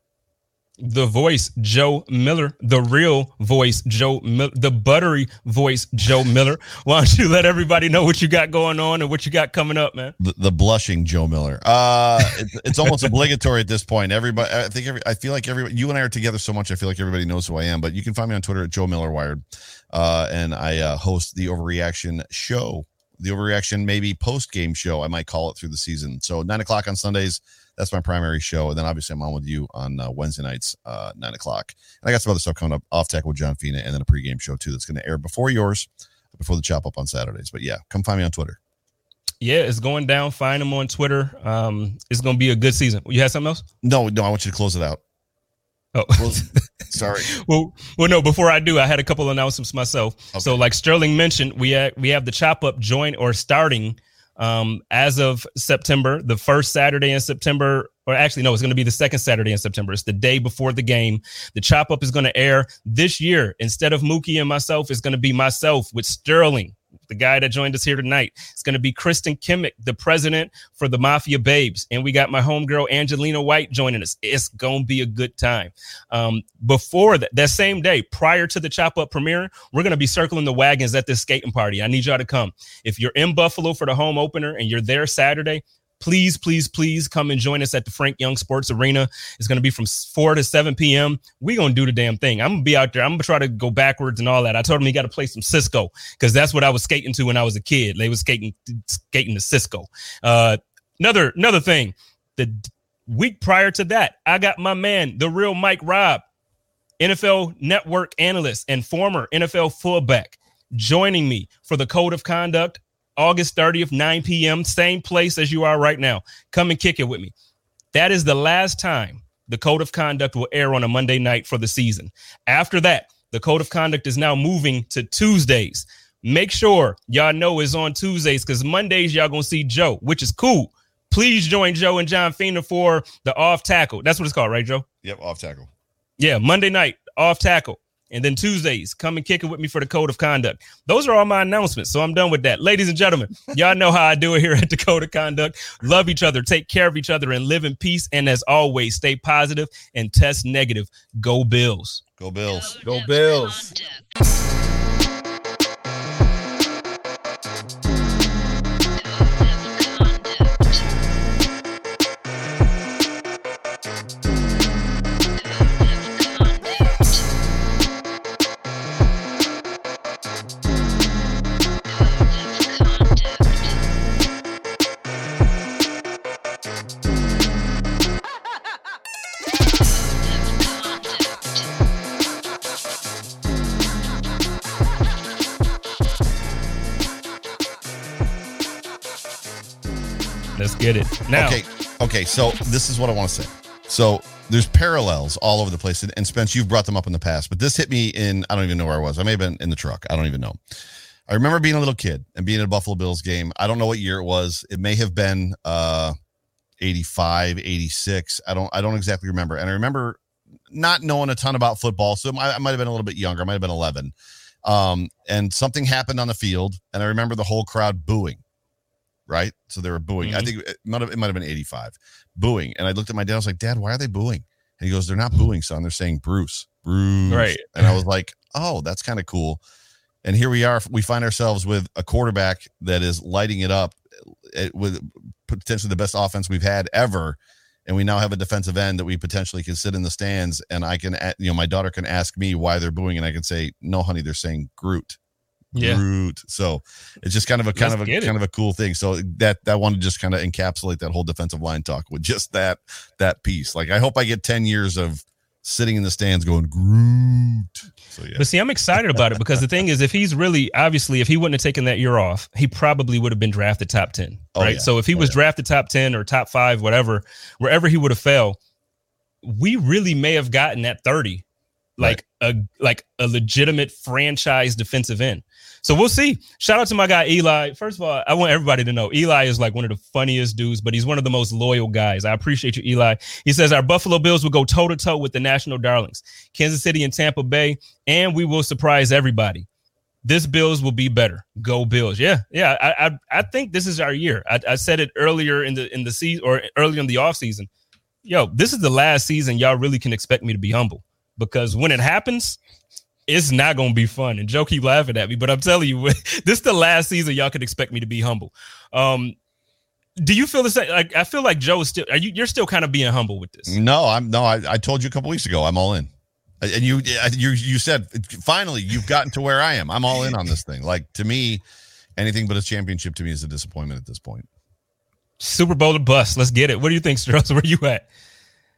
the voice Joe Miller, the real voice Joe Miller, the buttery voice Joe Miller. *laughs* Why don't you let everybody know what you got going on and what you got coming up, man? The, the blushing Joe Miller. Uh, it's, it's almost obligatory at this point. Everybody, I think every, I feel like everybody, you and I are together so much. I feel like everybody knows who I am. But you can find me on Twitter at Joe Miller Wired, uh, and I uh, host the Overreaction Show. The Overreaction, maybe post game show, I might call it through the season. So nine o'clock on Sundays that's my primary show. And then obviously I'm on with you on uh, Wednesday nights, uh, nine o'clock. And I got some other stuff coming up off tackle with John Fina and then a pregame show too that's going to air before yours, before the chop up on Saturdays. But yeah, come find me on Twitter. Yeah, it's going down. Find them on Twitter. Um, it's going to be a good season. You had something else? No, no, I want you to close it out. Oh, well, *laughs* sorry. well, well, no. Before I do, I had a couple announcements myself. Okay. So, like Sterling mentioned, we ha- we have the chop up joint or starting um, as of September, the first Saturday in September, or actually, no, it's going to be the second Saturday in September. It's the day before the game. The chop up is going to air this year. Instead of Mookie and myself, it's going to be myself with Sterling the guy that joined us here tonight. It's going to be Kristen Kimmick, the president for the Mafia Babes. And we got my homegirl, Angelina White, joining us. It's going to be a good time. Um, before that, that same day, prior to the Chop Up premiere, we're going to be circling the wagons at this skating party. I need y'all to come. If you're in Buffalo for the home opener and you're there Saturday, please, please, please come and join us at the Frank Young Sports Arena. It's going to be from 4 to 7 p.m. We're going to do the damn thing. I'm going to be out there. I'm going to try to go backwards and all that. I told him he got to play some Cisco because that's what I was skating to when I was a kid. They was skating skating to Cisco. Uh, another another thing, the week prior to that, I got my man, the real Mike Robb, NFL Network analyst and former NFL fullback, joining me for the Code of Conduct August 30th, 9 p.m., same place as you are right now. Come and kick it with me. That is the last time the code of conduct will air on a Monday night for the season. After that, the code of conduct is now moving to Tuesdays. Make sure y'all know it's on Tuesdays because Mondays y'all gonna see Joe, which is cool. Please join Joe and John Fina for the off tackle. That's what it's called, right, Joe? Yep, off tackle. Yeah, Monday night off tackle. And then Tuesdays, come and kick it with me for the code of conduct. Those are all my announcements. So I'm done with that. Ladies and gentlemen, *laughs* y'all know how I do it here at the code of conduct. Love each other, take care of each other, and live in peace. And as always, stay positive and test negative. Go Bills. Go Bills. Go Bills. Go Bills. Get it. Now, Okay, okay. So this is what I want to say. So there's parallels all over the place, and, and Spence, you've brought them up in the past, but this hit me in I don't even know where I was. I may have been in the truck. I don't even know. I remember being a little kid and being at a Buffalo Bills game. I don't know what year it was. It may have been uh 85, 86. I don't I don't exactly remember. And I remember not knowing a ton about football, so I, I might have been a little bit younger. I might have been 11. Um, and something happened on the field, and I remember the whole crowd booing. Right, so they were booing. I Mhm. think it might have it might have been 85 booing. And I looked at my dad. I was like, Dad, why are they booing? And he goes, They're not booing, son. They're saying Bruce, Bruce. Right. And I was like, Oh, that's kind of cool. And here we are. We find ourselves with a quarterback that is lighting it up eh, with potentially the best offense we've had ever. And we now have a defensive end that we potentially can sit in the stands. And I can, you know, my daughter can ask me why they're booing, and I can say, No, honey, they're saying Groot. Yeah, Groot. So it's just kind of a kind Let's of a kind of a cool thing. So that that one to just kind of encapsulate that whole defensive line talk with just that that piece. Like I hope I get ten years of sitting in the stands going Groot. So yeah, But see, I'm excited about it because the thing is, if he's really obviously, if he wouldn't have taken that year off, he probably would have been drafted top ten, Oh, right? yeah. So if he Oh, was yeah. drafted top ten or top five, whatever, wherever he would have fell, we really may have gotten that thirty, like a like a legitimate franchise defensive end. So we'll see. Shout out to my guy Eli. First of all, I want everybody to know Eli is like one of the funniest dudes, but he's one of the most loyal guys. I appreciate you, Eli. He says our Buffalo Bills will go toe to toe with the national darlings, Kansas City and Tampa Bay, and we will surprise everybody. This Bills will be better. Go Bills. Yeah, yeah. I I, I think this is our year. I, I said it earlier in the in the season or earlier in the off season. Yo, this is the last season y'all really can expect me to be humble because when it happens, it's not gonna be fun. And Joe keep laughing at me, but I'm telling you, *laughs* this is the last season y'all could expect me to be humble. Um, do you feel the same? Like I feel like Joe is still. Are you? You're still kind of being humble with this. no, I'm no. I, I told you a couple weeks ago. I'm all in. And you you you said finally you've gotten to where I am. I'm all in on this thing. Like to me, anything but a championship to me is a disappointment at this point. Super Bowl to bust. Let's get it. What do you think, Strauss? *laughs* Where you at?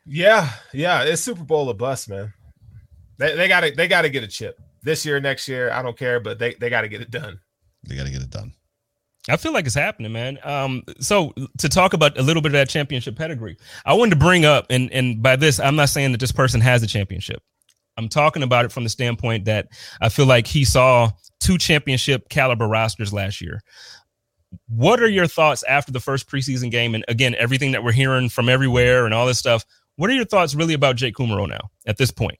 Yeah, yeah, it's Super Bowl or bust, man. They they gotta they gotta get a chip this year, next year. I don't care, but they they gotta get it done. They got to get it done. I feel like it's happening, man. Um, so to talk about a little bit of that championship pedigree, I wanted to bring up, and and by this, I'm not saying that this person has a championship. I'm talking about it from the standpoint that I feel like he saw two championship caliber rosters last year. What are your thoughts after the first preseason game? And again, everything that we're hearing from everywhere and all this stuff. What are your thoughts really about Jake Kumerow now at this point?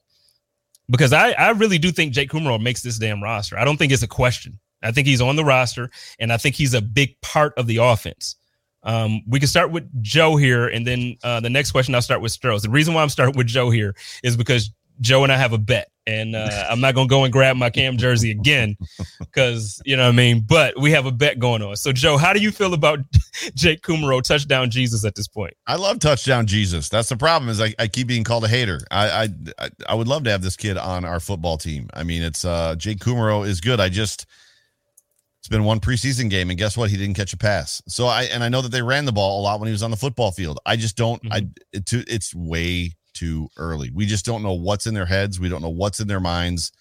Because I, I really do think Jake Kumerow makes this damn roster. I don't think it's a question. I think he's on the roster, and I think he's a big part of the offense. Um, we can start with Joe here, and then uh, the next question I'll start with Strohs. The reason why I'm starting with Joe here is because Joe and I have a bet, and uh, I'm not gonna go and grab my Cam jersey again *laughs* because you know what I mean. But we have a bet going on. So Joe, how do you feel about *laughs* Jake Kumerow touchdown Jesus at this point? I love touchdown Jesus. That's the problem is I, I keep being called a hater. I, I I I would love to have this kid on our football team. I mean, it's uh Jake Kumerow is good. I just it's been one preseason game, and guess what? He didn't catch a pass. So I and I know that they ran the ball a lot when he was on the football field. I just don't. I it, it's way too early. We just don't know what's in their heads. We don't know what's in their minds.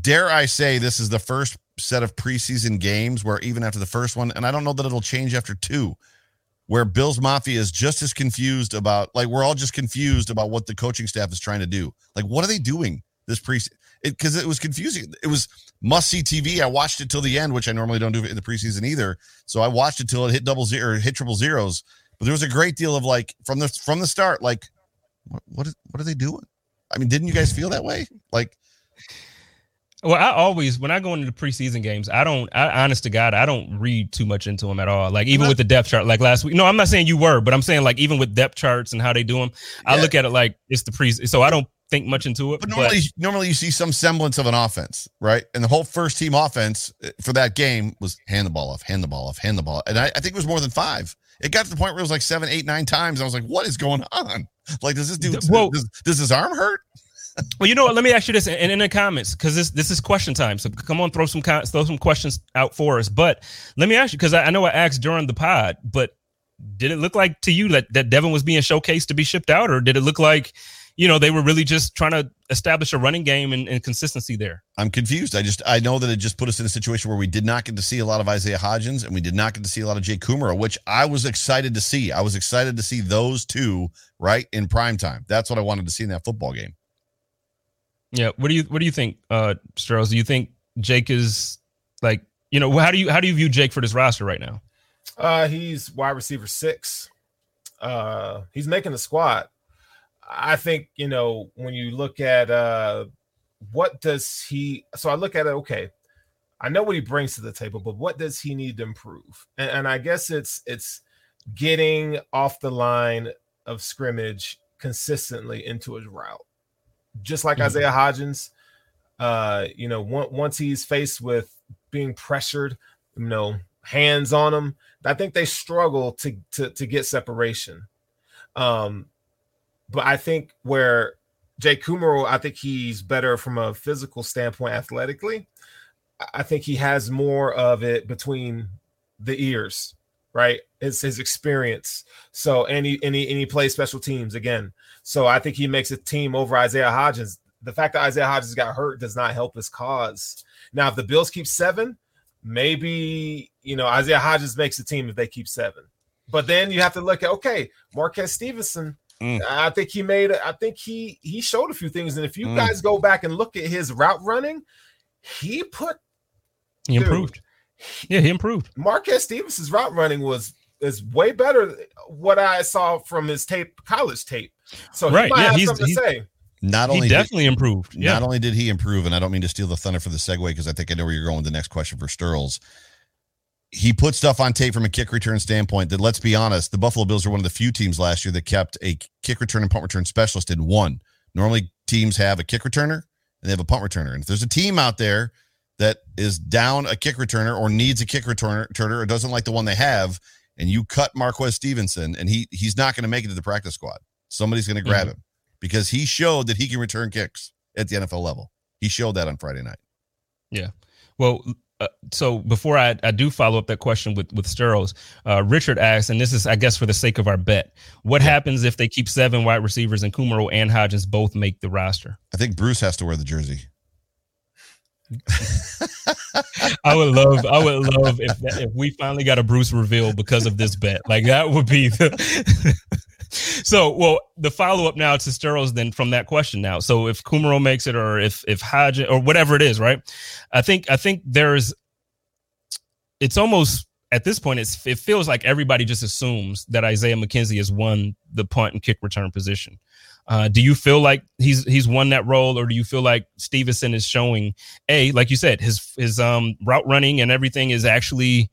Dare I say this is the first set of preseason games where even after the first one, and I don't know that it'll change after two, where Bills Mafia is just as confused about like we're all just confused about what the coaching staff is trying to do. Like, what are they doing this pre? It because it was confusing. It was must see TV. I watched it till the end, which I normally don't do in the preseason either. So I watched it till it hit double zero, hit triple zeros. But there was a great deal of like from the from the start, like what what, is, what are they doing? I mean, didn't you guys feel that way? Like, Well, I always when I go into the preseason games, I don't. I honest to God, I don't read too much into them at all. Like even not- with the depth chart, like last week. No, I'm not saying you were, but I'm saying like even with depth charts and how they do them, I look at it like it's the pre. So I don't think much into it. But But, normally, normally you see some semblance of an offense, right? And the whole first team offense uh, for that game was hand the ball off, hand the ball off, hand the ball. And I, I think it was more than five. It got to the point where it was like seven, eight, nine times. I was like, what is going on? Like, does this dude, Well- does, does his arm hurt? well, you know what? Let me ask you this, and in the comments, because this this is question time. So come on, throw some throw some questions out for us. But let me ask you, because I, I know I asked during the pod, but did it look like to you that that Devin was being showcased to be shipped out, or did it look like? You know, they were really just trying to establish a running game and, and, consistency there. I'm confused. I just I know that it just put us in a situation where we did not get to see a lot of Isaiah Hodgins and we did not get to see a lot of Jake Kumerow, which I was excited to see. I was excited to see those two right in prime time. That's what I wanted to see in that football game. Yeah. What do you what do you think, uh Stros? Do you think Jake is like you know how do you how do you view Jake for this roster right now? Uh he's wide receiver six. Uh he's making the squad I think you know when you look at uh what does he so I look at it okay I know what he brings to the table but what does he need to improve? And, and I guess it's it's getting off the line of scrimmage consistently into his route. Just like mm-hmm. Isaiah Hodgins uh you know once he's faced with being pressured you know hands on him I think they struggle to to to get separation. Um but I think where Jay Kumerow, I think he's better from a physical standpoint athletically. I think he has more of it between the ears, right? It's his experience. So he, and he plays special teams again. So I think he makes a team over Isaiah Hodgins. The fact that Isaiah Hodgins got hurt does not help his cause. Now, if the Bills keep seven, maybe you know Isaiah Hodgins makes the team if they keep seven. But then you have to look at okay, Marquez Stevenson Mm. I think he made. I think he he showed a few things, and if you mm. guys go back and look at his route running, he put he dude, improved. Yeah, he improved. Marquez Stevenson's route running was is way better what I saw from his tape, college tape. So right, yeah, he's, something he's, to say. Not only he definitely did, improved. Yeah. Not only did he improve, and I don't mean to steal the thunder for the segue because I think I know where you're going with the next question for Sterls he put stuff on tape from a kick return standpoint that let's be honest, the Buffalo Bills are one of the few teams last year that kept a kick return and punt return specialist in one. Normally teams have a kick returner and they have a punt returner. And if there's a team out there that is down a kick returner or needs a kick returner or doesn't like the one they have, and you cut Marquez Stevenson and he he's not going to make it to the practice squad. Somebody's going to grab mm-hmm. him because he showed that he can return kicks at the NFL level. He showed that on Friday night. Yeah. Well, uh, so before I, I do follow up that question with with Sterls, uh, Richard asks, and this is I guess for the sake of our bet, what yeah. happens if they keep seven wide receivers and Kumerow and Hodgins both make the roster? I think Bruce has to wear the jersey. *laughs* I would love, I would love if that, if we finally got a Bruce reveal because of this bet. Like that would be the. *laughs* so, well, the follow up now to Sterls then from that question now. So, if Kumerow makes it, or if if Hodge or whatever it is, right? I think I think there's. It's almost at this point, it's it feels like everybody just assumes that Isaiah McKenzie has won the punt and kick return position. Uh, do you feel like he's he's won that role, or do you feel like Stevenson is showing a like you said his his um route running and everything is actually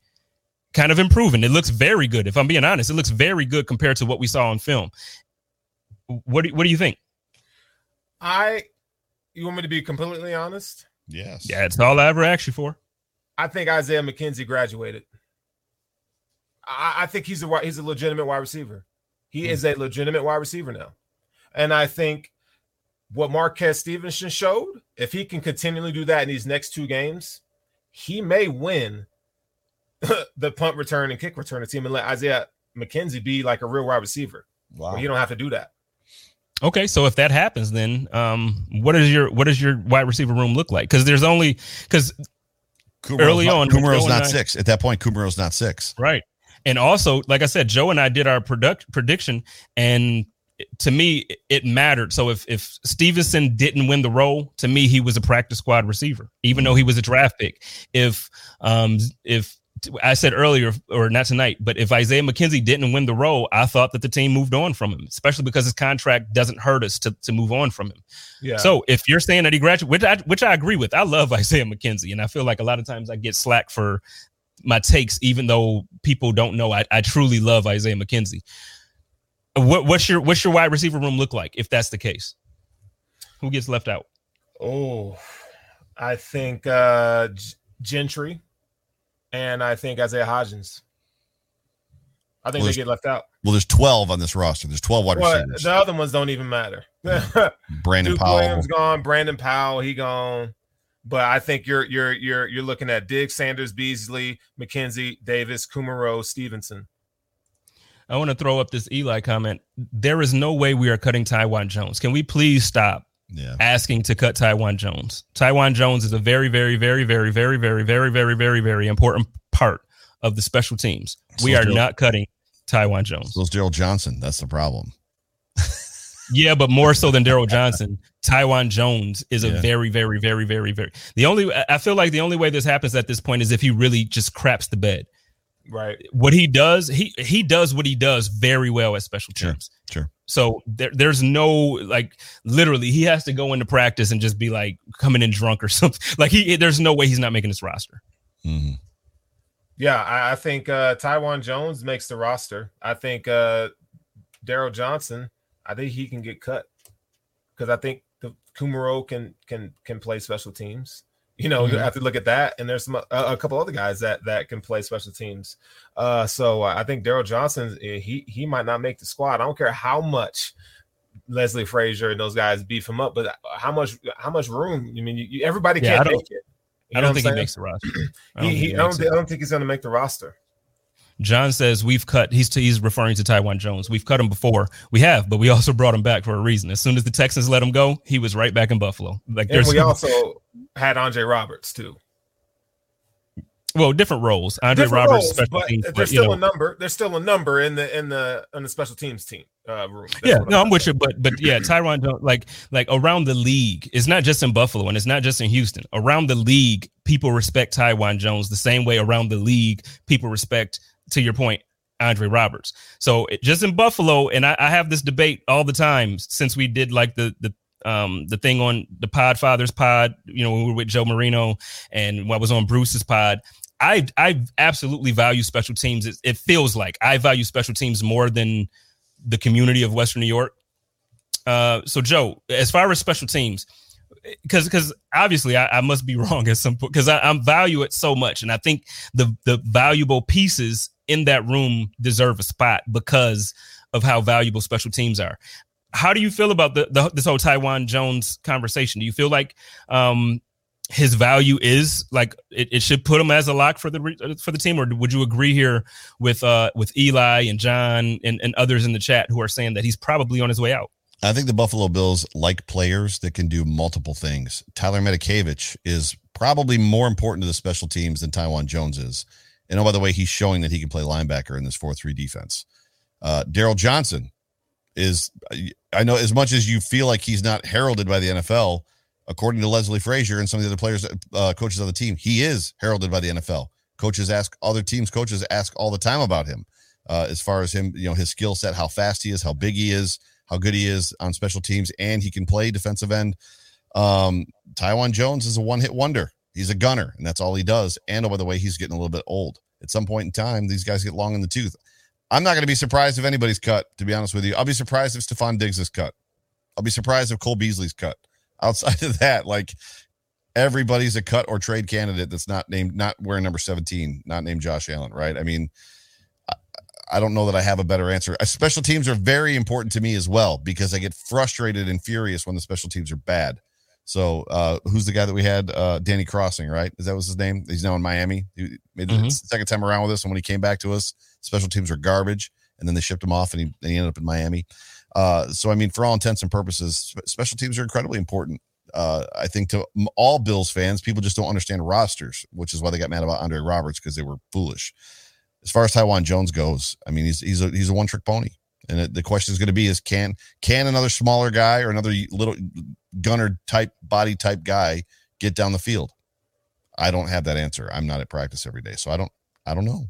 kind of improving. It looks very good. If I'm being honest, it looks very good compared to what we saw on film. What do, what do you think? I, you want me to be completely honest? Yes. Yeah, it's all I ever asked you for. I think Isaiah McKenzie graduated. I, I think he's a he's a legitimate wide receiver. He mm-hmm. is a legitimate wide receiver now, and I think what Marquez Stevenson showed, if he can continually do that in these next two games, he may win *coughs* the punt return and kick return team and let Isaiah McKenzie be like a real wide receiver. Wow. You don't have to do that. Okay, so if that happens, then um, what is your what does your wide receiver room look like? Because there's only because early on, Kumerow's not I, six. At that point, Kumerow's not six. Right, and also, like I said, Joe and I did our product prediction, and to me, it mattered. So if if Stevenson didn't win the role, to me, he was a practice squad receiver, even though he was a draft pick. If um if I said earlier, or not tonight, but if Isaiah McKenzie didn't win the role, I thought that the team moved on from him, especially because his contract doesn't hurt us to, to move on from him. Yeah. So if you're saying that he graduated, which I, which I agree with, I love *laughs* Isaiah McKenzie, and I feel like a lot of times I get slack for my takes, even though people don't know I, I truly love Isaiah McKenzie. What, what's your what's your wide receiver room look like if that's the case? Who gets left out? Oh, I think uh Gentry and I think Isaiah Hodgins. I think well, they get left out. Well, there's 12 on this roster. There's 12 wide well, receivers. The other ones don't even matter. *laughs* Brandon Duke Powell. Williams gone. Brandon Powell, he gone. But I think you're you're you're you're looking at Diggs, Sanders, Beasley, McKenzie, Davis, Kumerow, Stevenson. I want to throw up this Eli comment. There is no way we are cutting Taiwan Jones. Can we please stop Yeah. asking to cut Taiwan Jones? Taiwan Jones is a very, very, very, very, very, very, very, very, very, very important part of the special teams. We are Joe- not cutting Taiwan Jones. So it's Daryl Johnson. That's the problem. Yeah, but more so than Daryl Johnson, Taiwan Jones is a Yeah. very, very, very, very, very. The only I- I feel like the only way this happens at this point is if he really just craps the bed. Right. What he does, he he does what he does very well at special Sure, teams. Sure. So there, there's no like literally he has to go into practice and just be like coming in drunk or *laughs* something. Like he there's no way he's not making this roster. hmm Yeah, I, I think uh Taiwan Jones makes the roster. I think uh Daryl Johnson, I think he can get cut because I think the Kumerow can can can play special teams. You know, you Mhm. have to look at that, and there's some a, a couple other guys that that can play special teams. Uh, so I think Daryl Johnson, eh, he he might not make the squad. I don't care how much Leslie Frazier and those guys beef him up, but how much how much room? I mean, you, you- everybody Yeah, can't make it. You I don't think he makes the roster. I He, don't he, he I, don't it. I don't think he's going to make the roster. John says we've cut. He's he's referring to Taiwan Jones. We've cut him before. We have, but we also brought him back for a reason. As soon as the Texans let him go, he was right back in Buffalo. Like And there's we also had Andre Roberts too. well different roles. Andre Different Roberts, roles, special but teams, there's but, still know, a number. There's still a number in the in the in the special teams team uh, room. That's yeah, no, I'm with you, but but yeah, Taiwan Jones, like like around the league, it's not just in Buffalo and it's not just in Houston. Around the league, people respect Taiwan Jones the same way around the league people respect, to your point, Andre Roberts. So just in Buffalo, and I, I have this debate all the time since we did like the the um the thing on the Pod Fathers Pod, you know, when we were with Joe Marino and I was on Bruce's pod. I I absolutely value special teams. It, it feels like I value special teams more than the community of Western New York. Uh, so Joe, as far as special teams, because because obviously I, I must be *laughs* wrong at some point because I, value it so much, and I think the the valuable pieces in that room deserve a spot because of how valuable special teams are. How do you feel about the, the this whole Taiwan Jones conversation? Do you feel like um, his value is like it, it should put him as a lock for the for the team, or would you agree here with uh with Eli and John and, and others in the chat who are saying that he's probably on his way out? I think the Buffalo Bills like players that can do multiple things. Tyler Matakevich is probably more important to the special teams than Taiwan Jones is. And oh, by the way, he's showing that he can play linebacker in this 4 3 defense. Uh, Daryl Johnson is, I know, as much as you feel like he's not heralded by the NFL, according to Leslie Frazier and some of the other players, uh, coaches on the team, he is heralded by the NFL. Coaches ask, other teams' coaches ask all the time about him uh, as far as him, you know, his skill set, how fast he is, how big he is how good he is on special teams, and he can play defensive end. Um, Taiwan Jones is a one hit wonder. He's a gunner, and that's all he does. And oh, by the way, he's getting a little bit old. At some point in time, these guys get long in the tooth. I'm not going to be surprised if anybody's cut, to be honest with you. I'll be surprised if Stefon Diggs is cut. I'll be surprised if Cole Beasley's cut. *laughs* Outside of that, like everybody's a cut or trade candidate that's not named, not wearing number 17, not named Josh Allen, right? I mean, I don't know that I have a better answer. Uh, Special teams are very important to me as well because I get frustrated and furious when the special teams are bad. So, uh, who's the guy that we had? Uh, Danny Crossman, right? Is that was his name? He's now in Miami. He made Mhm. the second time around with us, and when he came back to us, special teams were garbage, and then they shipped him off, and he, and he ended up in Miami. Uh, so, I mean, for all intents and purposes, special teams are incredibly important. Uh, I think to all Bills fans, people just don't understand rosters, which is why they got mad about Andre Roberts because they were foolish as far as Taiwan Jones goes, I mean, he's he's a he's a one trick pony, and the question is going to be: is can can another smaller guy or another little gunner type body type guy get down the field? I don't have that answer. I'm not at practice every day, so I don't I don't know.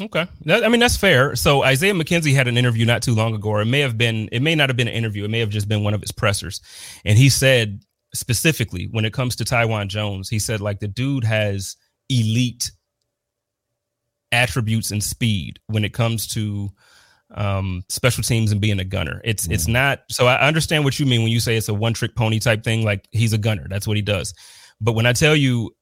Okay, that, I mean that's fair. So Isaiah McKenzie had an interview not too long ago. Or it may have been, it may not have been an interview. It may have just been one of his pressers, and he said specifically when it comes to Taiwan Jones, he said like the dude has elite attributes and speed when it comes to um special teams and being a gunner. It's it's not so I understand what you mean when you say it's a one trick pony type thing like he's a gunner. That's what he does. But when I tell you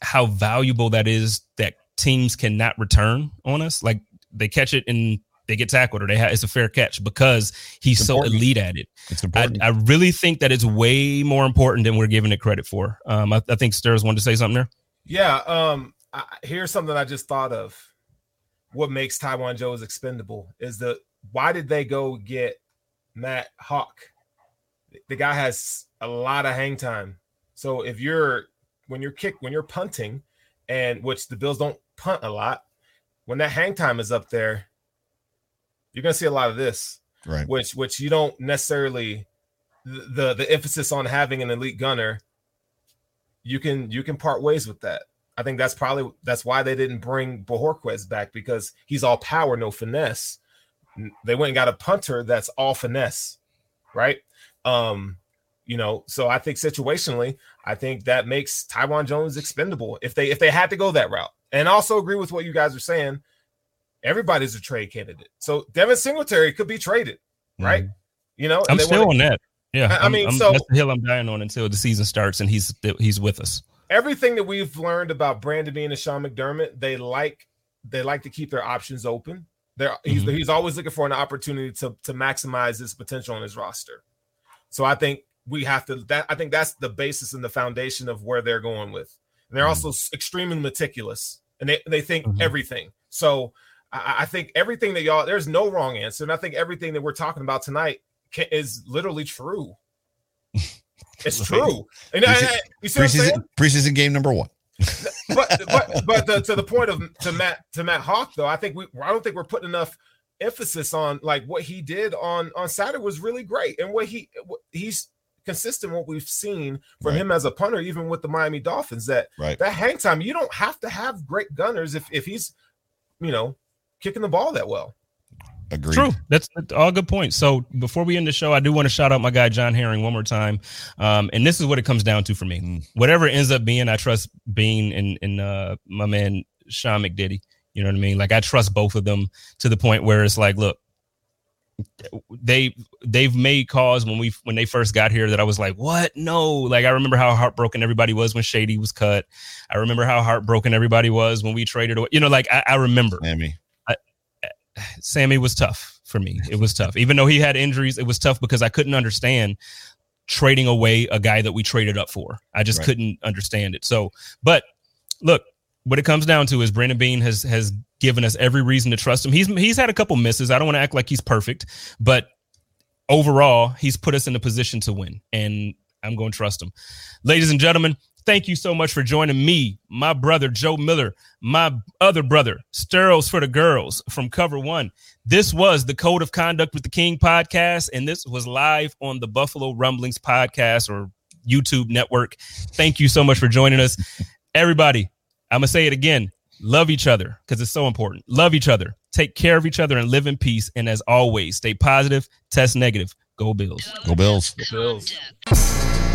how valuable that is that teams cannot return on us, like they catch it and they get tackled or they have it's a fair catch because he's It's so important. elite at it. It's I, important. I really think that it's way more important than we're giving it credit for. Um, I, I think Stairs wanted to say something there. Yeah. Um. I, here's something I just thought of. what makes Taiwan Jones expendable is the why did they go get Matt Haack? The guy has a lot of hang time. So if you're when you're kick when you're punting, and which the Bills don't punt a lot, when that hang time is up there, you're gonna see a lot of this. Right. Which which you don't necessarily the the emphasis on having an elite gunner, you can you can part ways with that. I think that's probably that's why they didn't bring Bojorquez back because he's all power, no finesse. They went and got a punter that's all finesse, right? Um, you know, so I think situationally, I think that makes Taiwan Jones expendable if they if they had to go that route. And I also agree with what you guys are saying. Everybody's a trade candidate. So Devin Singletary could be traded, right? Mm-hmm. You know, I'm still wanna, on that. Yeah, I, I mean, I'm, so that's the hill I'm dying on until the season starts and he's he's with us. Everything that we've learned about Brandon Beane and Sean McDermott, they like they like to keep their options open. They're, he's mm-hmm. he's always looking for an opportunity to to maximize his potential on his roster. So I think we have to that I think that's the basis and the foundation of where they're going with. And they're mm-hmm. also extremely meticulous and they, they think mm-hmm. everything. So I, I, think everything that y'all there's no wrong answer. And I think everything that we're talking about tonight can, is literally true. *laughs* It's true. And, preseason, you see preseason, preseason game number one. but *laughs* but but the, to the point of to Matt to Matt Haack though, I think we I don't think we're putting enough emphasis on like what he did on on Saturday was really great and what he what he's consistent what we've seen from right. him as a punter, even with the Miami Dolphins. That right. that hang time, you don't have to have great gunners if if he's, you know, kicking the ball that well. Agreed. True. That's, that's, all good points. So before we end the show, I do want to shout out my guy John Herring one more time. Um, and this is what it comes down to for me. Mm. Whatever ends up being, I trust Beane and and uh, my man Sean McDiddy. You know what I mean? Like I trust both of them to the point where it's like, look, they they've made calls when we when they first got here that I was like, what? No. Like I remember how heartbroken everybody was when Shady was cut. I remember how heartbroken everybody was when we traded away. You know, like I, I remember. Sammy. Sammy was tough for me. It was tough. Even though he had injuries, it was tough because I couldn't understand trading away a guy that we traded up for. I just right. couldn't understand it. So, but look, what it comes down to is Brandon Beane has has given us every reason to trust him. He's he's had a couple misses. I don't want to act like he's perfect, but overall, he's put us in a position to win, and I'm going to trust him. Ladies and gentlemen, thank you so much for joining me, my brother Joe Miller, my other brother Steros for the Girls from Cover One. This was the Code of Conduct with the King podcast, and this was live on the Buffalo Rumblings podcast or YouTube network. Thank you so much for joining us, everybody. I'm going to say it again. Love each other because it's so important. Love each other. Take care of each other and live in peace. And as always, stay positive, test negative. Go Bills. Go Bills. Go Bills.